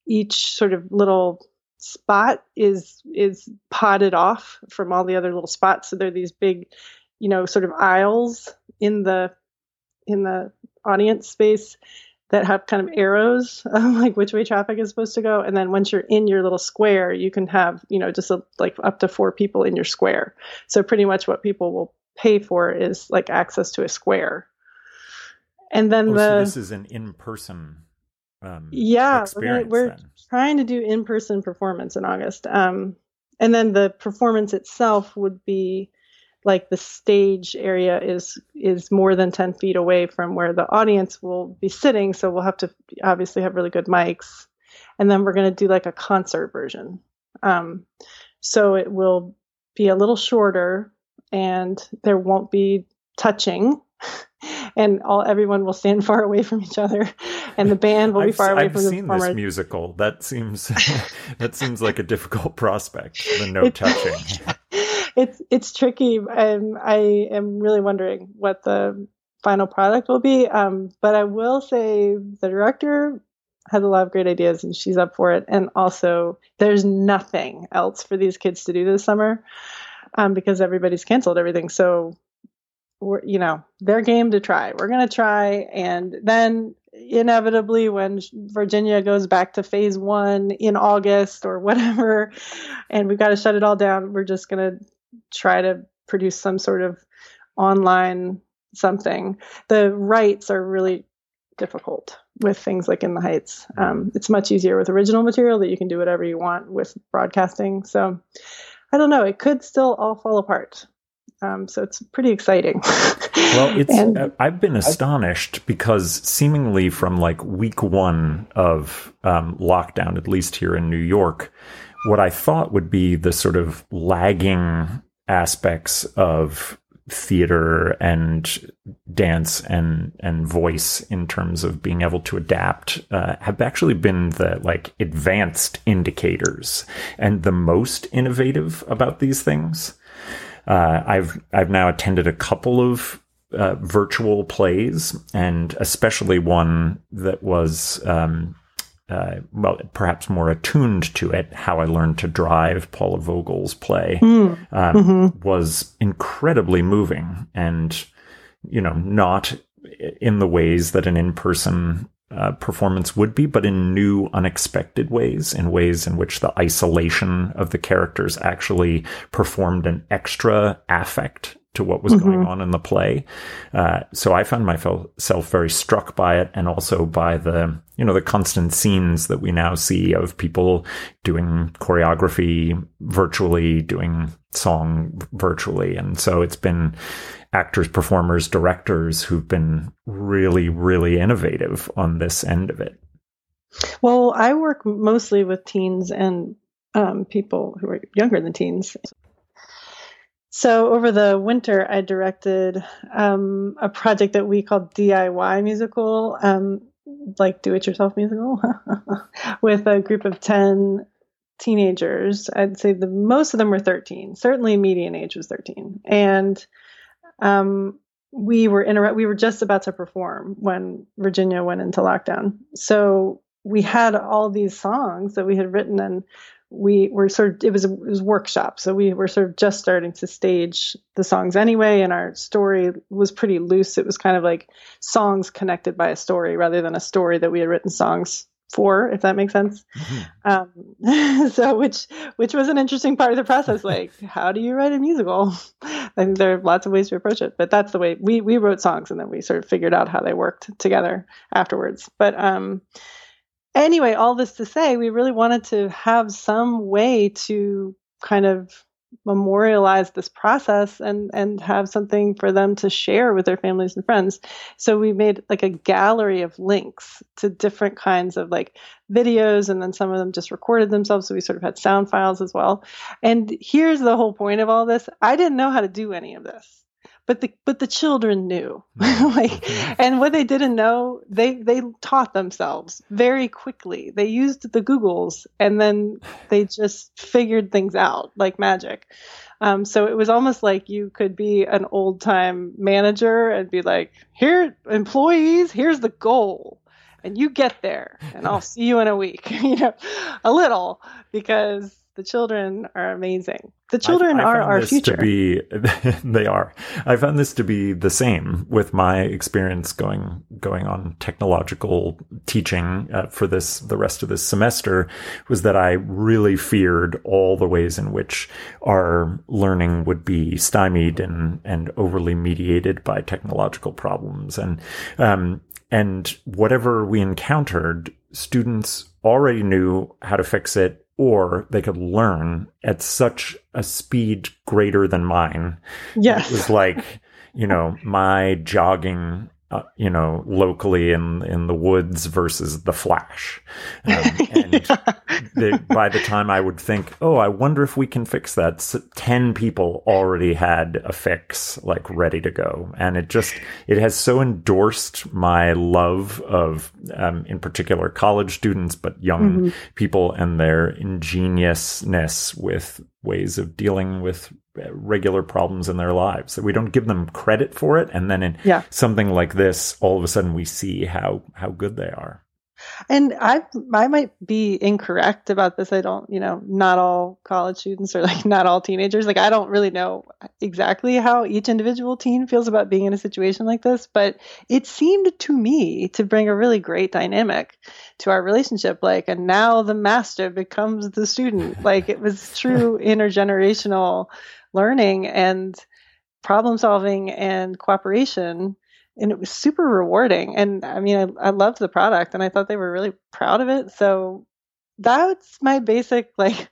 each sort of little spot is is potted off from all the other little spots so there are these big you know sort of aisles in the in the audience space that have kind of arrows of like which way traffic is supposed to go. And then once you're in your little square you can have you know just a, like up to four people in your square. So pretty much what people will pay for is like access to a square. And then oh, the so this is an in-person um, yeah we're, we're trying to do in-person performance in august. Um, and then the performance itself would be like the stage area is is more than 10 feet away from where the audience will be sitting so we'll have to obviously have really good mics. And then we're going to do like a concert version. Um, so it will be a little shorter and there won't be touching and all everyone will stand far away from each other and the band will be far away I've from the seen performer. this musical. That seems that seems like a difficult prospect the no touching it's it's tricky. and I am really wondering what the final product will be. Um, but I will say the director has a lot of great ideas and she's up for it. And also, there's nothing else for these kids to do this summer um, because everybody's canceled everything. So we're you know they're game to try. We're gonna try, and then inevitably when Virginia goes back to phase one in August or whatever, and we've got to shut it all down, we're just gonna try to produce some sort of online something. The rights are really difficult with things like in the heights. Um, it's much easier with original material that you can do whatever you want with broadcasting. So I don't know. It could still all fall apart. Um, so it's pretty exciting. well, it's and, uh, I've been astonished because seemingly from like week one of um, lockdown, at least here in New York, what I thought would be the sort of lagging aspects of theater and dance and and voice in terms of being able to adapt uh, have actually been the like advanced indicators and the most innovative about these things. Uh, I've I've now attended a couple of uh, virtual plays and especially one that was um, uh, well, perhaps more attuned to it, How I Learned to Drive, Paula Vogel's play, mm. um, mm-hmm. was incredibly moving and, you know, not in the ways that an in person uh, performance would be, but in new, unexpected ways, in ways in which the isolation of the characters actually performed an extra affect to what was mm-hmm. going on in the play. Uh, so I found myself very struck by it, and also by the you know the constant scenes that we now see of people doing choreography virtually, doing song virtually, and so it's been actors, performers, directors who've been really, really innovative on this end of it. Well, I work mostly with teens and um, people who are younger than teens. So over the winter, I directed um, a project that we called DIY musical, um, like do it yourself musical, with a group of 10 teenagers. I'd say the most of them were 13. Certainly median age was 13. And um, we were in a, we were just about to perform when Virginia went into lockdown. So we had all these songs that we had written and we were sort of it was a, it was workshop. So we were sort of just starting to stage the songs anyway and our story was pretty loose. It was kind of like songs connected by a story rather than a story that we had written songs for if that makes sense. Mm-hmm. um, so which which was an interesting part of the process like how do you write a musical? I think there are lots of ways to approach it but that's the way we we wrote songs and then we sort of figured out how they worked together afterwards. But um anyway, all this to say, we really wanted to have some way to kind of memorialize this process and and have something for them to share with their families and friends. So we made like a gallery of links to different kinds of like videos and then some of them just recorded themselves so we sort of had sound files as well. And here's the whole point of all this. I didn't know how to do any of this but the but the children knew. Like and what they didn't know they they taught themselves very quickly. They used the googles and then they just figured things out like magic. Um, so it was almost like you could be an old time manager and be like here employees here's the goal. And you get there and i'll see you in a week you know a little because the children are amazing. The children I, I are our future. To be, they are. I found this to be the same with my experience going going on technological teaching uh, for this the rest of this semester. Was that I really feared all the ways in which our learning would be stymied and and overly mediated by technological problems and um, and whatever we encountered, students already knew how to fix it or they could learn at such a speed greater than mine. Yes. It was like, you know, my jogging uh, you know, locally in in the woods versus the Flash. Um, and the, by the time I would think, oh, I wonder if we can fix that, so ten people already had a fix like ready to go, and it just it has so endorsed my love of, um, in particular, college students, but young mm-hmm. people and their ingeniousness with ways of dealing with regular problems in their lives. That we don't give them credit for it. And then in yeah. something like this all of a sudden we see how how good they are. And i i might be incorrect about this. I don't you know not all college students or like not all teenagers. Like i don't really know exactly how each individual teen feels about being in a situation like this but it seemed to me to bring a really great dynamic to our relationship. Like and now the master becomes the student. Like it was true intergenerational learning and problem solving and cooperation and it was super rewarding and i mean I, I loved the product and i thought they were really proud of it so that's my basic like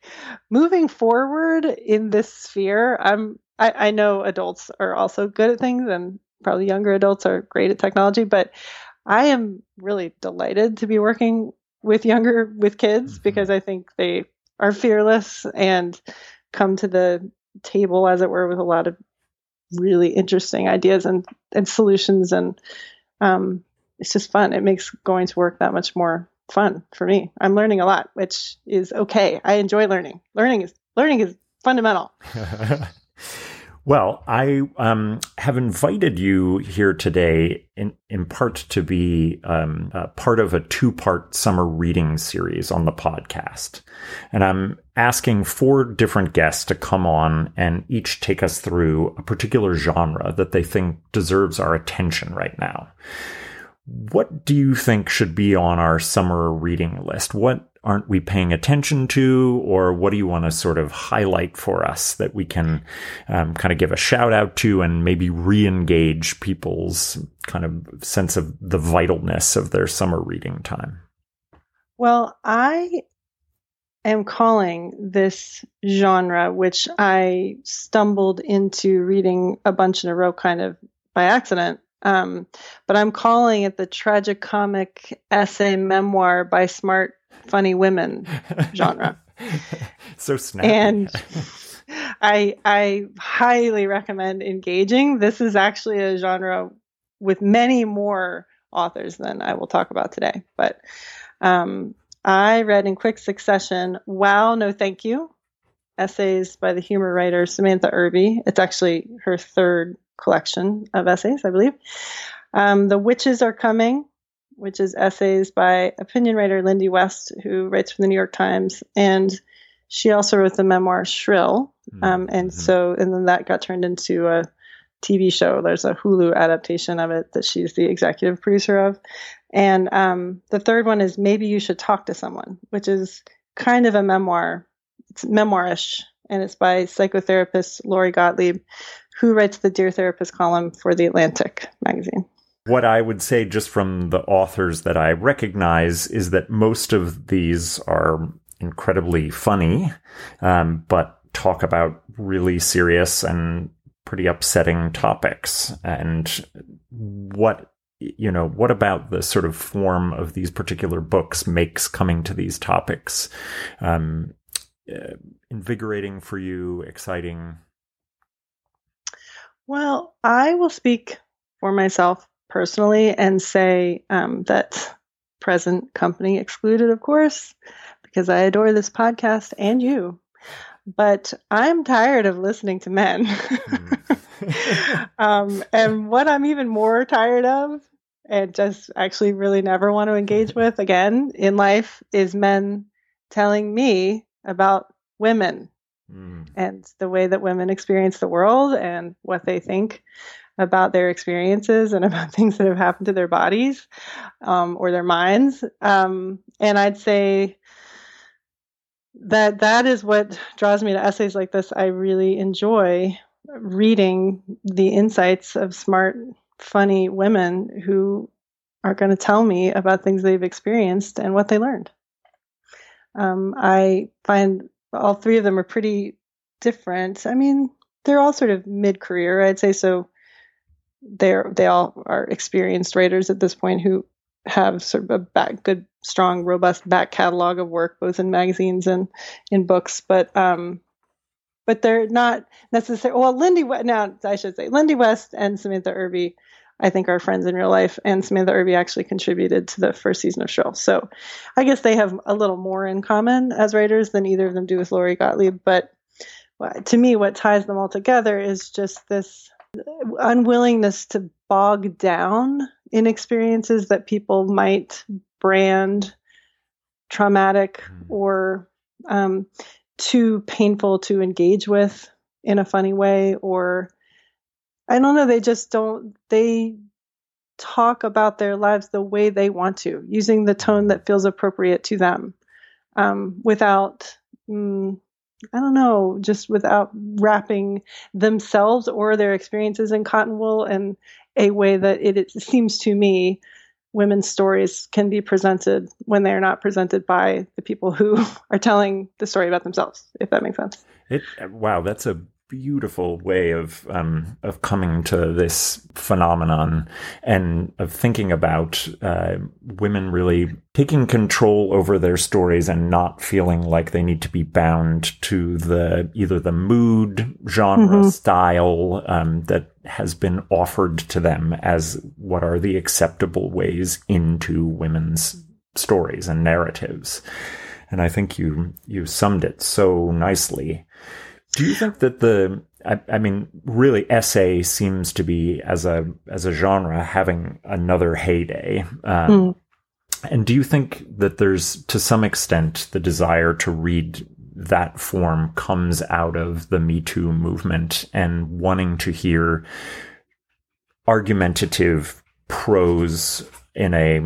moving forward in this sphere i'm I, I know adults are also good at things and probably younger adults are great at technology but i am really delighted to be working with younger with kids mm-hmm. because i think they are fearless and come to the table, as it were, with a lot of really interesting ideas and, and solutions. And um, it's just fun. It makes going to work that much more fun for me. I'm learning a lot, which is okay. I enjoy learning. Learning is learning is fundamental. Well, I um, have invited you here today in, in part to be um, part of a two part summer reading series on the podcast. And I'm asking four different guests to come on and each take us through a particular genre that they think deserves our attention right now. What do you think should be on our summer reading list? What aren't we paying attention to, or what do you want to sort of highlight for us that we can um, kind of give a shout out to and maybe re engage people's kind of sense of the vitalness of their summer reading time? Well, I am calling this genre, which I stumbled into reading a bunch in a row kind of by accident. Um, but I'm calling it the tragicomic essay memoir by smart, funny women genre. so snappy. And I I highly recommend engaging. This is actually a genre with many more authors than I will talk about today. But um, I read in quick succession Wow, No Thank You, essays by the humor writer Samantha Irby. It's actually her third collection of essays, I believe. Um, the Witches Are Coming, which is essays by opinion writer Lindy West, who writes for the New York Times. And she also wrote the memoir Shrill. Hmm. Um, and mm-hmm. so, and then that got turned into a TV show. There's a Hulu adaptation of it that she's the executive producer of. And um, the third one is Maybe You Should Talk to Someone, which is kind of a memoir. It's memoirish, and it's by psychotherapist Lori Gottlieb, who writes the Dear Therapist column for The Atlantic magazine. What I would say, just from the authors that I recognize, is that most of these are incredibly funny, um, but talk about really serious and pretty upsetting topics. And what you know, what about the sort of form of these particular books makes coming to these topics um, uh, invigorating for you, exciting? Well, I will speak for myself personally and say um, that present company excluded, of course, because I adore this podcast and you. But I'm tired of listening to men. mm. um, and what I'm even more tired of and just actually really never want to engage with again in life is men telling me about women mm. and the way that women experience the world and what they think about their experiences and about things that have happened to their bodies um, or their minds. Um, and I'd say that that is what draws me to essays like this. I really enjoy reading the insights of smart funny women who are going to tell me about things they've experienced and what they learned. Um, I find all three of them are pretty different. I mean, they're all sort of mid-career, I'd say. So they're they all are experienced writers at this point who have sort of a back, good, strong, robust back catalog of work, both in magazines and in books. But um, but they're not necessarily. Well, Lindy now I should say Lindy West and Samantha Irby, I think are friends in real life, and Samantha Irby actually contributed to the first season of Shrill. So I guess they have a little more in common as writers than either of them do with Lori Gottlieb. But to me, what ties them all together is just this unwillingness to bog down in experiences that people might brand traumatic mm-hmm. or um, too painful to engage with in a funny way or i don't know they just don't they talk about their lives the way they want to using the tone that feels appropriate to them um, without mm, i don't know just without wrapping themselves or their experiences in cotton wool and a way that it, it seems to me women's stories can be presented when they're not presented by the people who are telling the story about themselves, if that makes sense. It, wow, that's a beautiful way of um, of coming to this phenomenon and of thinking about uh, women really taking control over their stories and not feeling like they need to be bound to the either the mood, genre, mm-hmm. style um, that has been offered to them as what are the acceptable ways into women's stories and narratives. And I think you you summed it so nicely. Do you think that the I, I, mean, really, essay seems to be as a as a genre having another heyday. Um, mm. And do you think that there's, to some extent, the desire to read that form comes out of the Me Too movement and wanting to hear argumentative prose in a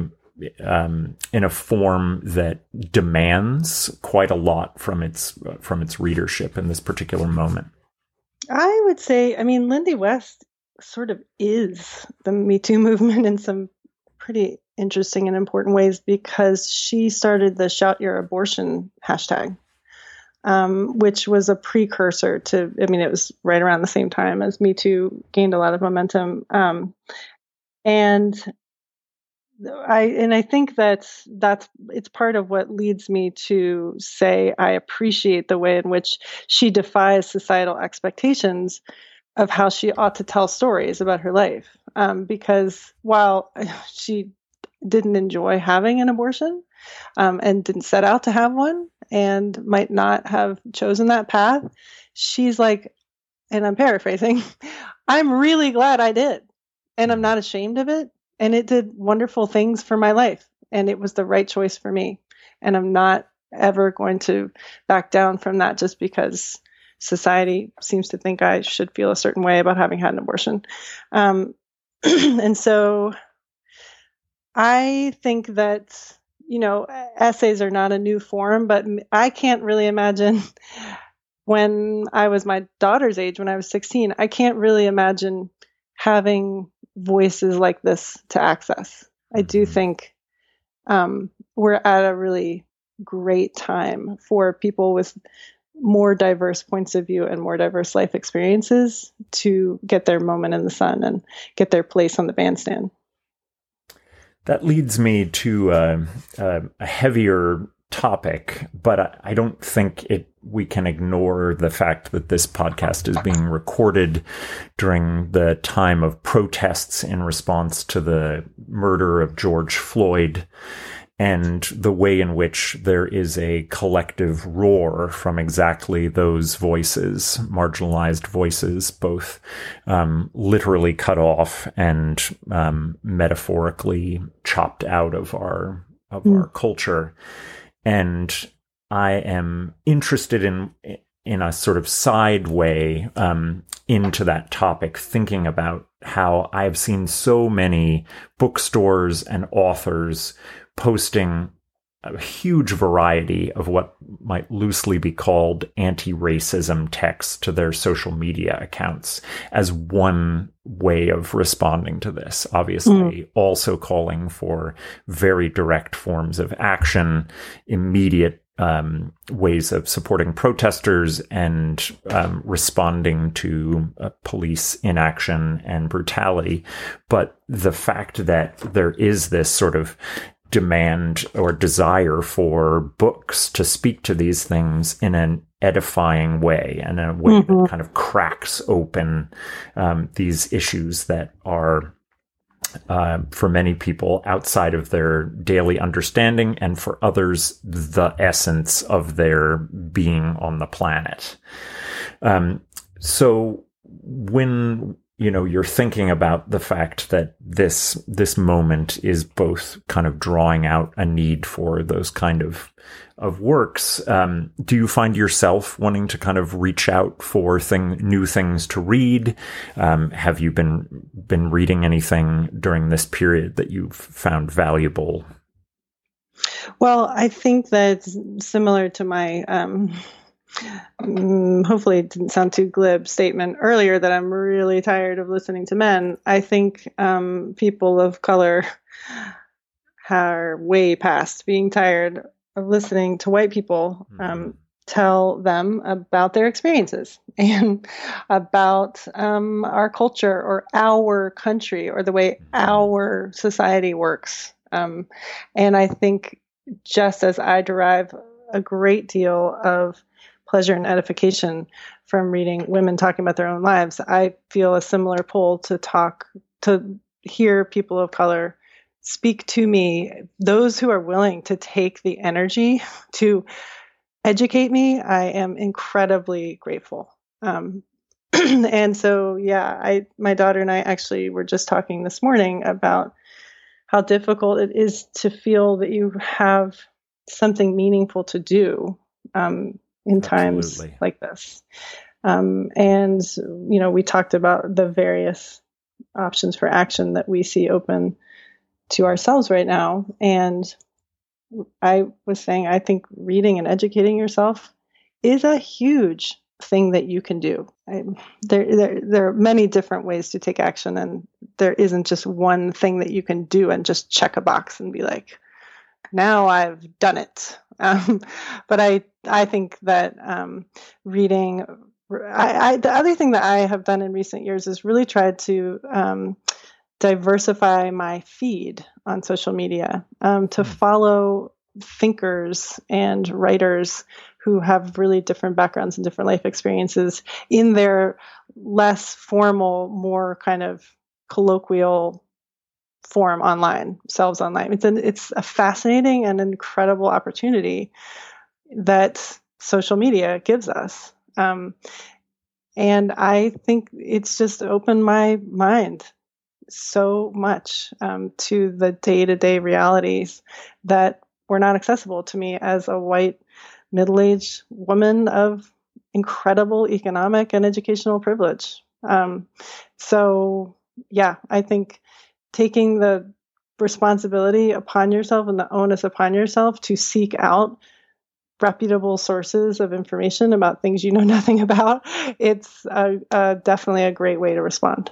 um, in a form that demands quite a lot from its from its readership in this particular moment. I would say, I mean, Lindy West sort of is the Me Too movement in some pretty interesting and important ways because she started the Shout Your Abortion hashtag, um, which was a precursor to, I mean, it was right around the same time as Me Too gained a lot of momentum. Um, and I and I think that's that's it's part of what leads me to say I appreciate the way in which she defies societal expectations of how she ought to tell stories about her life. Um, because while she didn't enjoy having an abortion um, and didn't set out to have one and might not have chosen that path, she's like, and I'm paraphrasing, I'm really glad I did. And I'm not ashamed of it. And it did wonderful things for my life. And it was the right choice for me. And I'm not ever going to back down from that just because society seems to think I should feel a certain way about having had an abortion. Um, and so I think that, you know, essays are not a new form, but I can't really imagine when I was my daughter's age, when I was 16, I can't really imagine having voices like this to access. I do mm-hmm. think um, we're at a really great time for people with more diverse points of view and more diverse life experiences to get their moment in the sun and get their place on the bandstand. That leads me to uh, uh, a heavier topic, but I, I don't think it we can ignore the fact that this podcast is being recorded during the time of protests in response to the murder of George Floyd and the way in which there is a collective roar from exactly those voices, marginalized voices, both um, literally cut off and um, metaphorically chopped out of our of mm. our culture. And I am interested in in a sort of side way um, into that topic, thinking about how I've seen so many bookstores and authors posting a huge variety of what might loosely be called anti racism texts to their social media accounts as one way of responding to this. Obviously, mm. also calling for very direct forms of action, immediate um, ways of supporting protesters and um, responding to uh, police inaction and brutality. But the fact that there is this sort of demand or desire for books to speak to these things in an edifying way and in a way mm-hmm. that kind of cracks open um, these issues that are uh, for many people outside of their daily understanding and for others the essence of their being on the planet. Um, so when you know you're thinking about the fact that this this moment is both kind of drawing out a need for those kind of of works. Um, do you find yourself wanting to kind of reach out for thing new things to read? Um, have you been been reading anything during this period that you've found valuable? Well i think that similar to my um, Mm, hopefully it didn't sound too glib statement earlier that I'm really tired of listening to men. I think um, people of color are way past being tired of listening to white people um, mm-hmm. tell them about their experiences and about um, our culture or our country or the way mm-hmm. our society works. Um, and I think just as I derive a great deal of pleasure and edification from reading women talking about their own lives. I feel a similar pull to talk to hear people of color speak to me. Those who are willing to take the energy to educate me, I am incredibly grateful. Um, and so, yeah, I my daughter and I actually were just talking this morning about how difficult it is to feel that you have something meaningful to do um, in times like this. Um, and, you know, we talked about the various options for action that we see open to ourselves right now. And I was saying, I think reading and educating yourself is a huge thing that you can do. I, there, there, there are many different ways to take action, and there isn't just one thing that you can do and just check a box and be like, now I've done it. Um, but I, I think that um, reading. I, I, the other thing that I have done in recent years is really tried to um, diversify my feed on social media um, to hmm. follow thinkers and writers who have really different backgrounds and different life experiences in their less formal, more kind of colloquial form online, selves online. It's an, it's a fascinating and incredible opportunity that social media gives us. Um, and I think it's just opened my mind so much um, to the day to day realities that were not accessible to me as a white middle aged woman of incredible economic and educational privilege. Um, so, yeah, I think taking the responsibility upon yourself and the onus upon yourself to seek out reputable sources of information about things you know nothing about, it's definitely a great way to respond.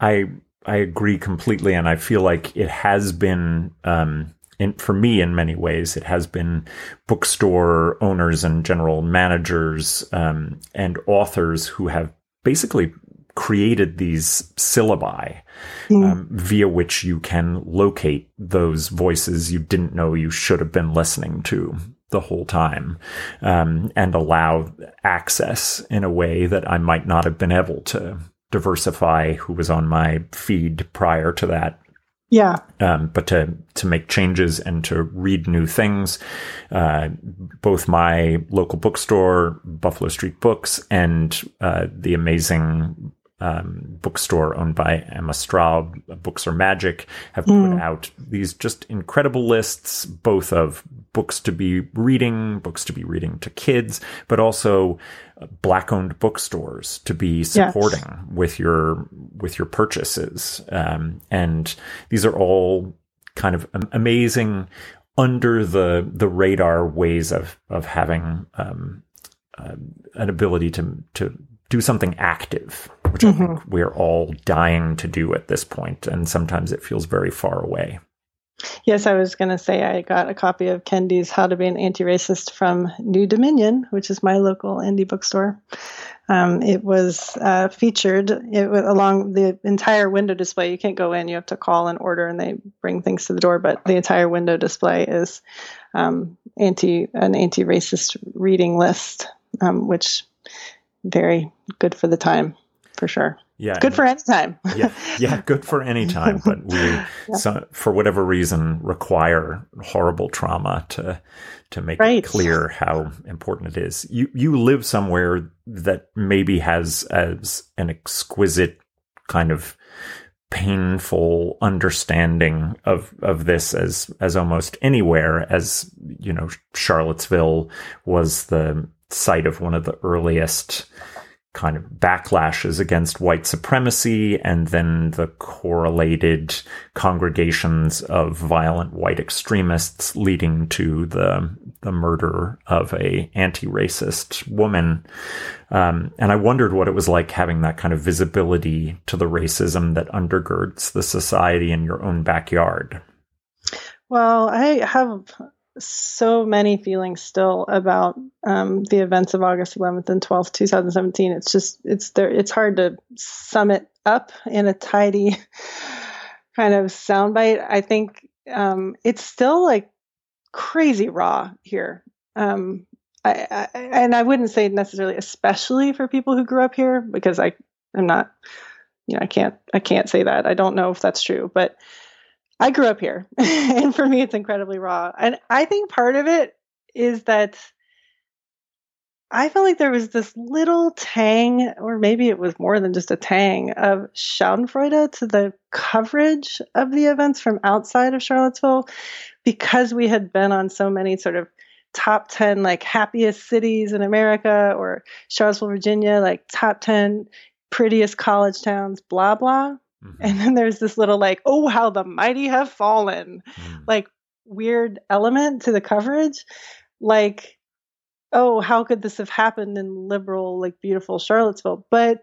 I I agree completely, and I feel like it has been. Um, in, for me, in many ways, it has been bookstore owners and general managers um, and authors who have basically created these syllabi mm. um, via which you can locate those voices you didn't know you should have been listening to the whole time um, and allow access in a way that I might not have been able to diversify who was on my feed prior to that. Yeah. Um, but to to make changes and to read new things, uh, both my local bookstore, Buffalo Street Books, and uh, the amazing um, bookstore owned by Emma Straub, Books Are Magic, have put mm. out these just incredible lists, both of books to be reading, books to be reading to kids, but also uh, black owned bookstores to be supporting yes. with your with your purchases. Um, and these are all kind of amazing under the the radar ways of of having um, uh, an ability to to do something active, which mm-hmm. I think we're all dying to do at this point, and sometimes it feels very far away. Yes, I was going to say I got a copy of Kendi's How to Be an Anti-Racist from New Dominion, which is my local indie bookstore. Um, it was uh, featured it was along the entire window display. You can't go in; you have to call and order, and they bring things to the door. But the entire window display is um, anti an anti-racist reading list, um, which very good for the time for sure. Yeah, good for any time. yeah, yeah, good for any time. But we, yeah. so, for whatever reason, require horrible trauma to to make right. it clear how important it is. You you live somewhere that maybe has as an exquisite kind of painful understanding of of this as as almost anywhere as you know Charlottesville was the site of one of the earliest kind of backlashes against white supremacy and then the correlated congregations of violent white extremists leading to the the murder of a anti-racist woman um, and I wondered what it was like having that kind of visibility to the racism that undergirds the society in your own backyard. Well, I have so many feelings still about um, the events of August 11th and 12th, 2017. It's just it's there. It's hard to sum it up in a tidy kind of soundbite. I think um, it's still like crazy raw here. Um, I, I, and I wouldn't say necessarily, especially for people who grew up here, because I am not, you know, I can't I can't say that. I don't know if that's true, but I grew up here, and for me, it's incredibly raw. And I think part of it is that I felt like there was this little tang, or maybe it was more than just a tang, of Schadenfreude to the coverage of the events from outside of Charlottesville because we had been on so many sort of top 10 like happiest cities in America or Charlottesville, Virginia, like top 10 prettiest college towns, blah, blah. Mm-hmm. And then there's this little like, oh, how the mighty have fallen, mm. like weird element to the coverage. Like, oh, how could this have happened in liberal, like beautiful Charlottesville? But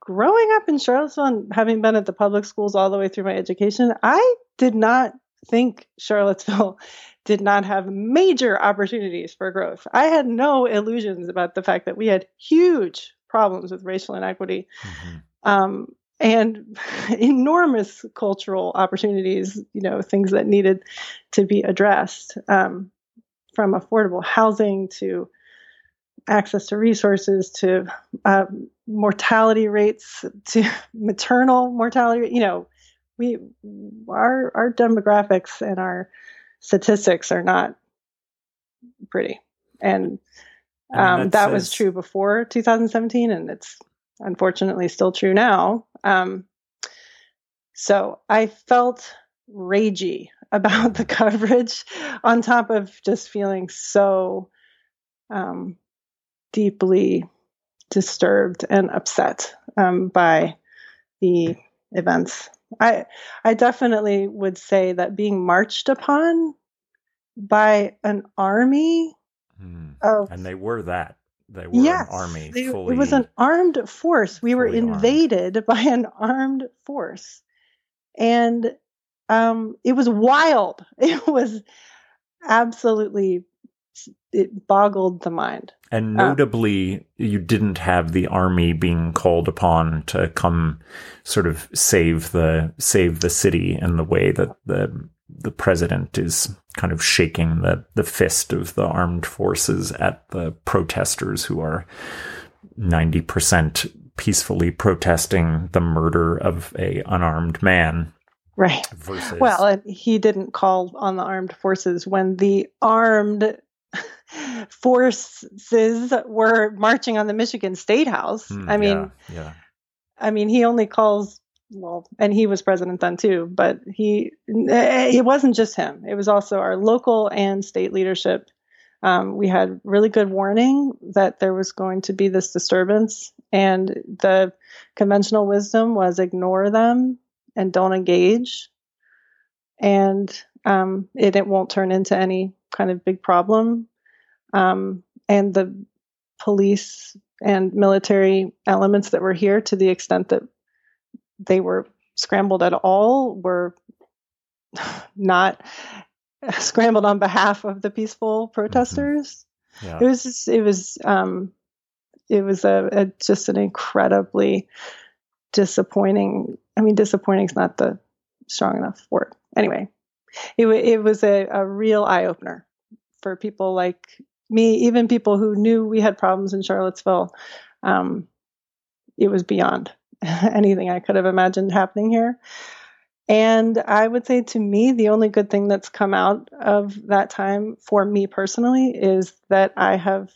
growing up in Charlottesville and having been at the public schools all the way through my education, I did not think Charlottesville did not have major opportunities for growth. I had no illusions about the fact that we had huge problems with racial inequity. Mm-hmm. Um, and enormous cultural opportunities, you know, things that needed to be addressed um, from affordable housing to access to resources to uh, mortality rates to maternal mortality. You know, we our our demographics and our statistics are not pretty, and um, that, that says... was true before 2017, and it's unfortunately still true now. Um, so I felt ragey about the coverage, on top of just feeling so um, deeply disturbed and upset um, by the events. I I definitely would say that being marched upon by an army mm. of and they were that they were yes, an army. They, fully, it was an armed force. We were invaded armed. by an armed force, and um, it was wild. It was absolutely it boggled the mind. And uh, notably, um, you didn't have the army being called upon to come sort of save the save the city in the way that the the president is kind of shaking the the fist of the armed forces at the protesters who are 90% peacefully protesting the murder of a unarmed man right versus well he didn't call on the armed forces when the armed forces were marching on the Michigan State House. Mm, I mean, yeah, yeah. I mean, he only calls well, and he was president then too, but he it wasn't just him. It was also our local and state leadership. Um, we had really good warning that there was going to be this disturbance, and the conventional wisdom was ignore them and don't engage, and um, it, it won't turn into any kind of big problem um, and the police and military elements that were here, to the extent that they were scrambled at all, were not scrambled on behalf of the peaceful protesters. Mm-hmm. Yeah. It was just, it was um, it was a, a, just an incredibly disappointing. I mean, disappointing is not the strong enough word. Anyway, it it was a, a real eye opener for people like me, even people who knew we had problems in Charlottesville, um, it was beyond anything I could have imagined happening here. And I would say to me, the only good thing that's come out of that time for me personally is that I have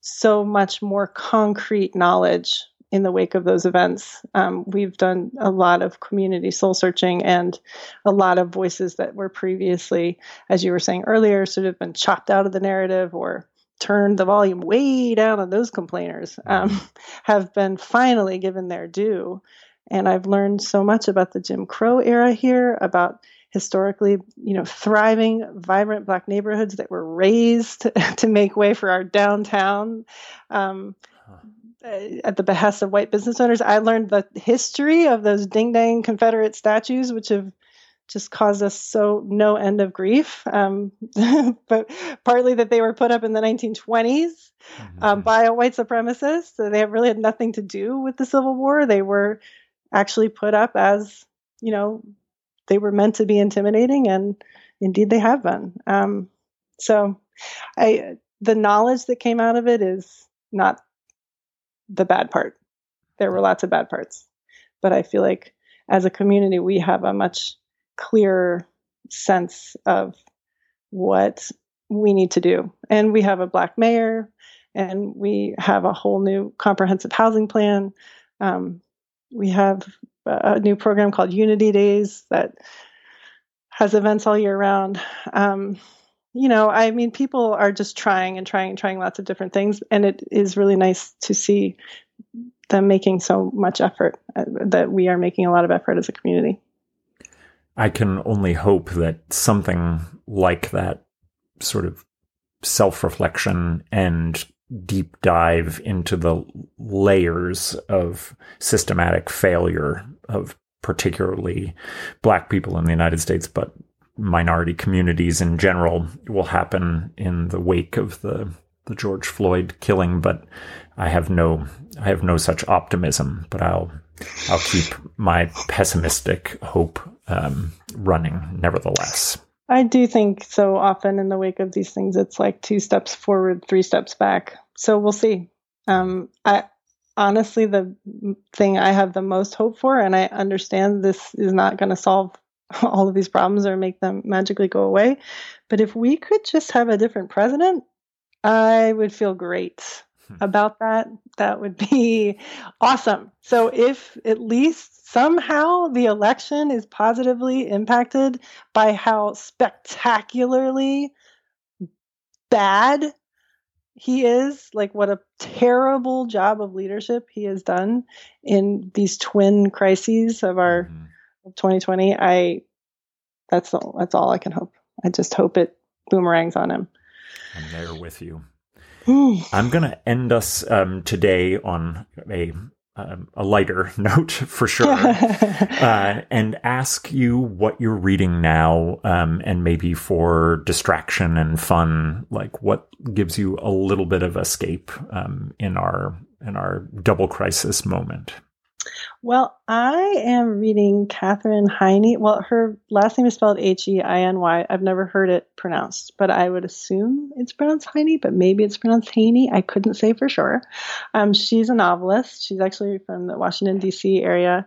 so much more concrete knowledge in the wake of those events. Um, we've done a lot of community soul searching and a lot of voices that were previously, as you were saying earlier, sort of been chopped out of the narrative or turned the volume way down on those complainers um, have been finally given their due. And I've learned so much about the Jim Crow era here, about historically, you know, thriving, vibrant black neighborhoods that were razed to make way for our downtown. Um, at the behest of white business owners. I learned the history of those ding dang Confederate statues, which have just caused us so no end of grief. Um, but partly that they were put up in the 1920s mm-hmm. um, by a white supremacist. So they really had nothing to do with the Civil War. They were actually put up as, you know, they were meant to be intimidating, and indeed they have been. Um, so, I the knowledge that came out of it is not the bad part. There were lots of bad parts. But I feel like as a community, we have a much clearer sense of what we need to do. And we have a black mayor, and we have a whole new comprehensive housing plan. Um, we have a new program called Unity Days that has events all year round. Um, you know, I mean, people are just trying and trying and trying lots of different things, and it is really nice to see them making so much effort uh, that we are making a lot of effort as a community. I can only hope that something like that sort of self reflection and deep dive into the layers of systematic failure of particularly black people in the United States, but minority communities in general will happen in the wake of the the George Floyd killing, but I have no I have no such optimism. But I'll I'll keep my pessimistic hope um, running, nevertheless. I do think so often in the wake of these things, it's like two steps forward, three steps back. So we'll see. Um, I honestly, the thing I have the most hope for, and I understand this is not going to solve all of these problems or make them magically go away. But if we could just have a different president, I would feel great. about that. That would be awesome. So if at least somehow the election is positively impacted by how spectacularly bad he is, like what a terrible job of leadership he has done in these twin crises of our mm-hmm. 2020. I that's all, that's all I can hope. I just hope it boomerangs on him. I'm there with you. I'm going to end us um, today on a um, a lighter note for sure, uh, and ask you what you're reading now, um, and maybe for distraction and fun, like what gives you a little bit of escape um, in our in our double crisis moment. Well, I am reading Katherine Heiny. Well, her last name is spelled H E I N Y. I've never heard it pronounced, but I would assume it's pronounced Heiny, but maybe it's pronounced Haney. I couldn't say for sure. Um, she's a novelist. She's actually from the Washington, D.C. area.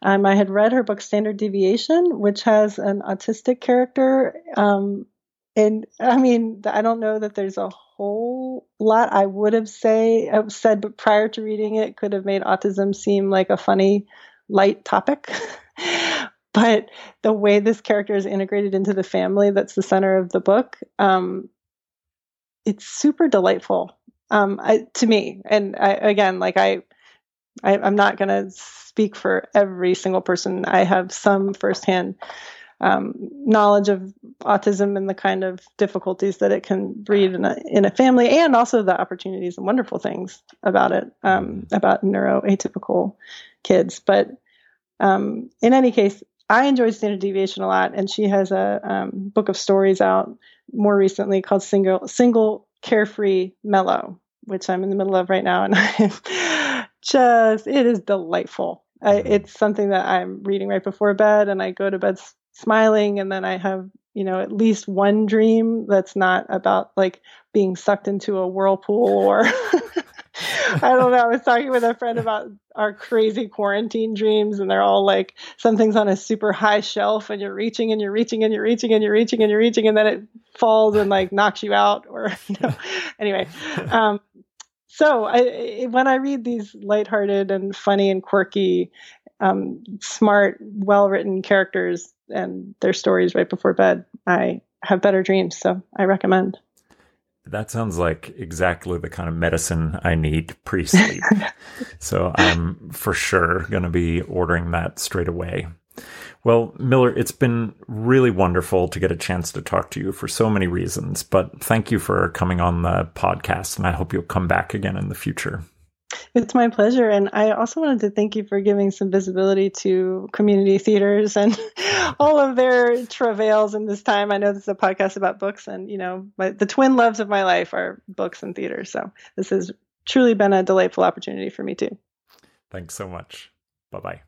Um, I had read her book Standard Deviation, which has an autistic character. Um, and I mean, I don't know that there's a whole lot I would have say have said, but prior to reading it, could have made autism seem like a funny, light topic. but the way this character is integrated into the family that's the center of the book, um, it's super delightful um, I, to me. And I, again, like I, I I'm not going to speak for every single person. I have some firsthand um, knowledge of autism and the kind of difficulties that it can breed in a, in a family, and also the opportunities and wonderful things about it, um, about neuroatypical kids. But um, in any case, I enjoyed Standard Deviation a lot, and she has a um, book of stories out more recently called Single Single Carefree Mellow, which I'm in the middle of right now, and I'm just it is delightful. I, it's something that I'm reading right before bed, and I go to bed smiling and then I have, you know, at least one dream that's not about like being sucked into a whirlpool or I don't know. I was talking with a friend about our crazy quarantine dreams, and they're all like something's on a super high shelf, and you're reaching and you're reaching and you're reaching and you're reaching and you're reaching, and then it falls and like knocks you out. Or you know. anyway, um, so I, when I read these lighthearted and funny and quirky, um, smart, well-written characters, and their stories right before bed, I have better dreams. So I recommend. That sounds like exactly the kind of medicine I need pre sleep. so I'm for sure going to be ordering that straight away. Well, Miller, it's been really wonderful to get a chance to talk to you for so many reasons, but thank you for coming on the podcast, and I hope you'll come back again in the future. It's my pleasure. And I also wanted to thank you for giving some visibility to community theaters and all of their travails in this time. I know this is a podcast about books, and, you know, my, the twin loves of my life are books and theater. So this has truly been a delightful opportunity for me, too. Thanks so much. Bye-bye.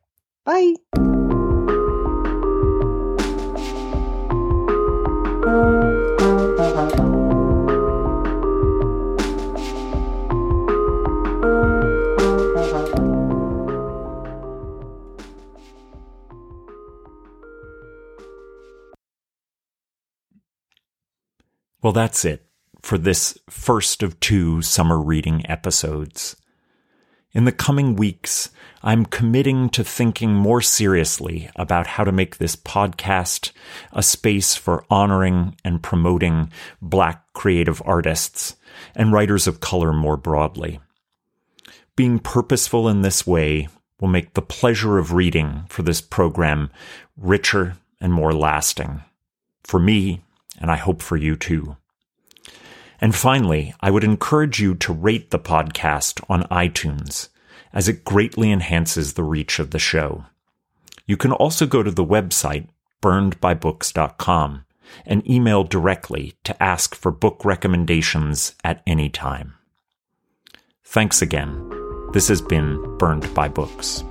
Bye. Well, that's it for this first of two summer reading episodes. In the coming weeks, I'm committing to thinking more seriously about how to make this podcast a space for honoring and promoting Black creative artists and writers of color more broadly. Being purposeful in this way will make the pleasure of reading for this program richer and more lasting. For me, and I hope for you too. And finally, I would encourage you to rate the podcast on iTunes, as it greatly enhances the reach of the show. You can also go to the website, burnedbybooks.com, and email directly to ask for book recommendations at any time. Thanks again. This has been Burned by Books.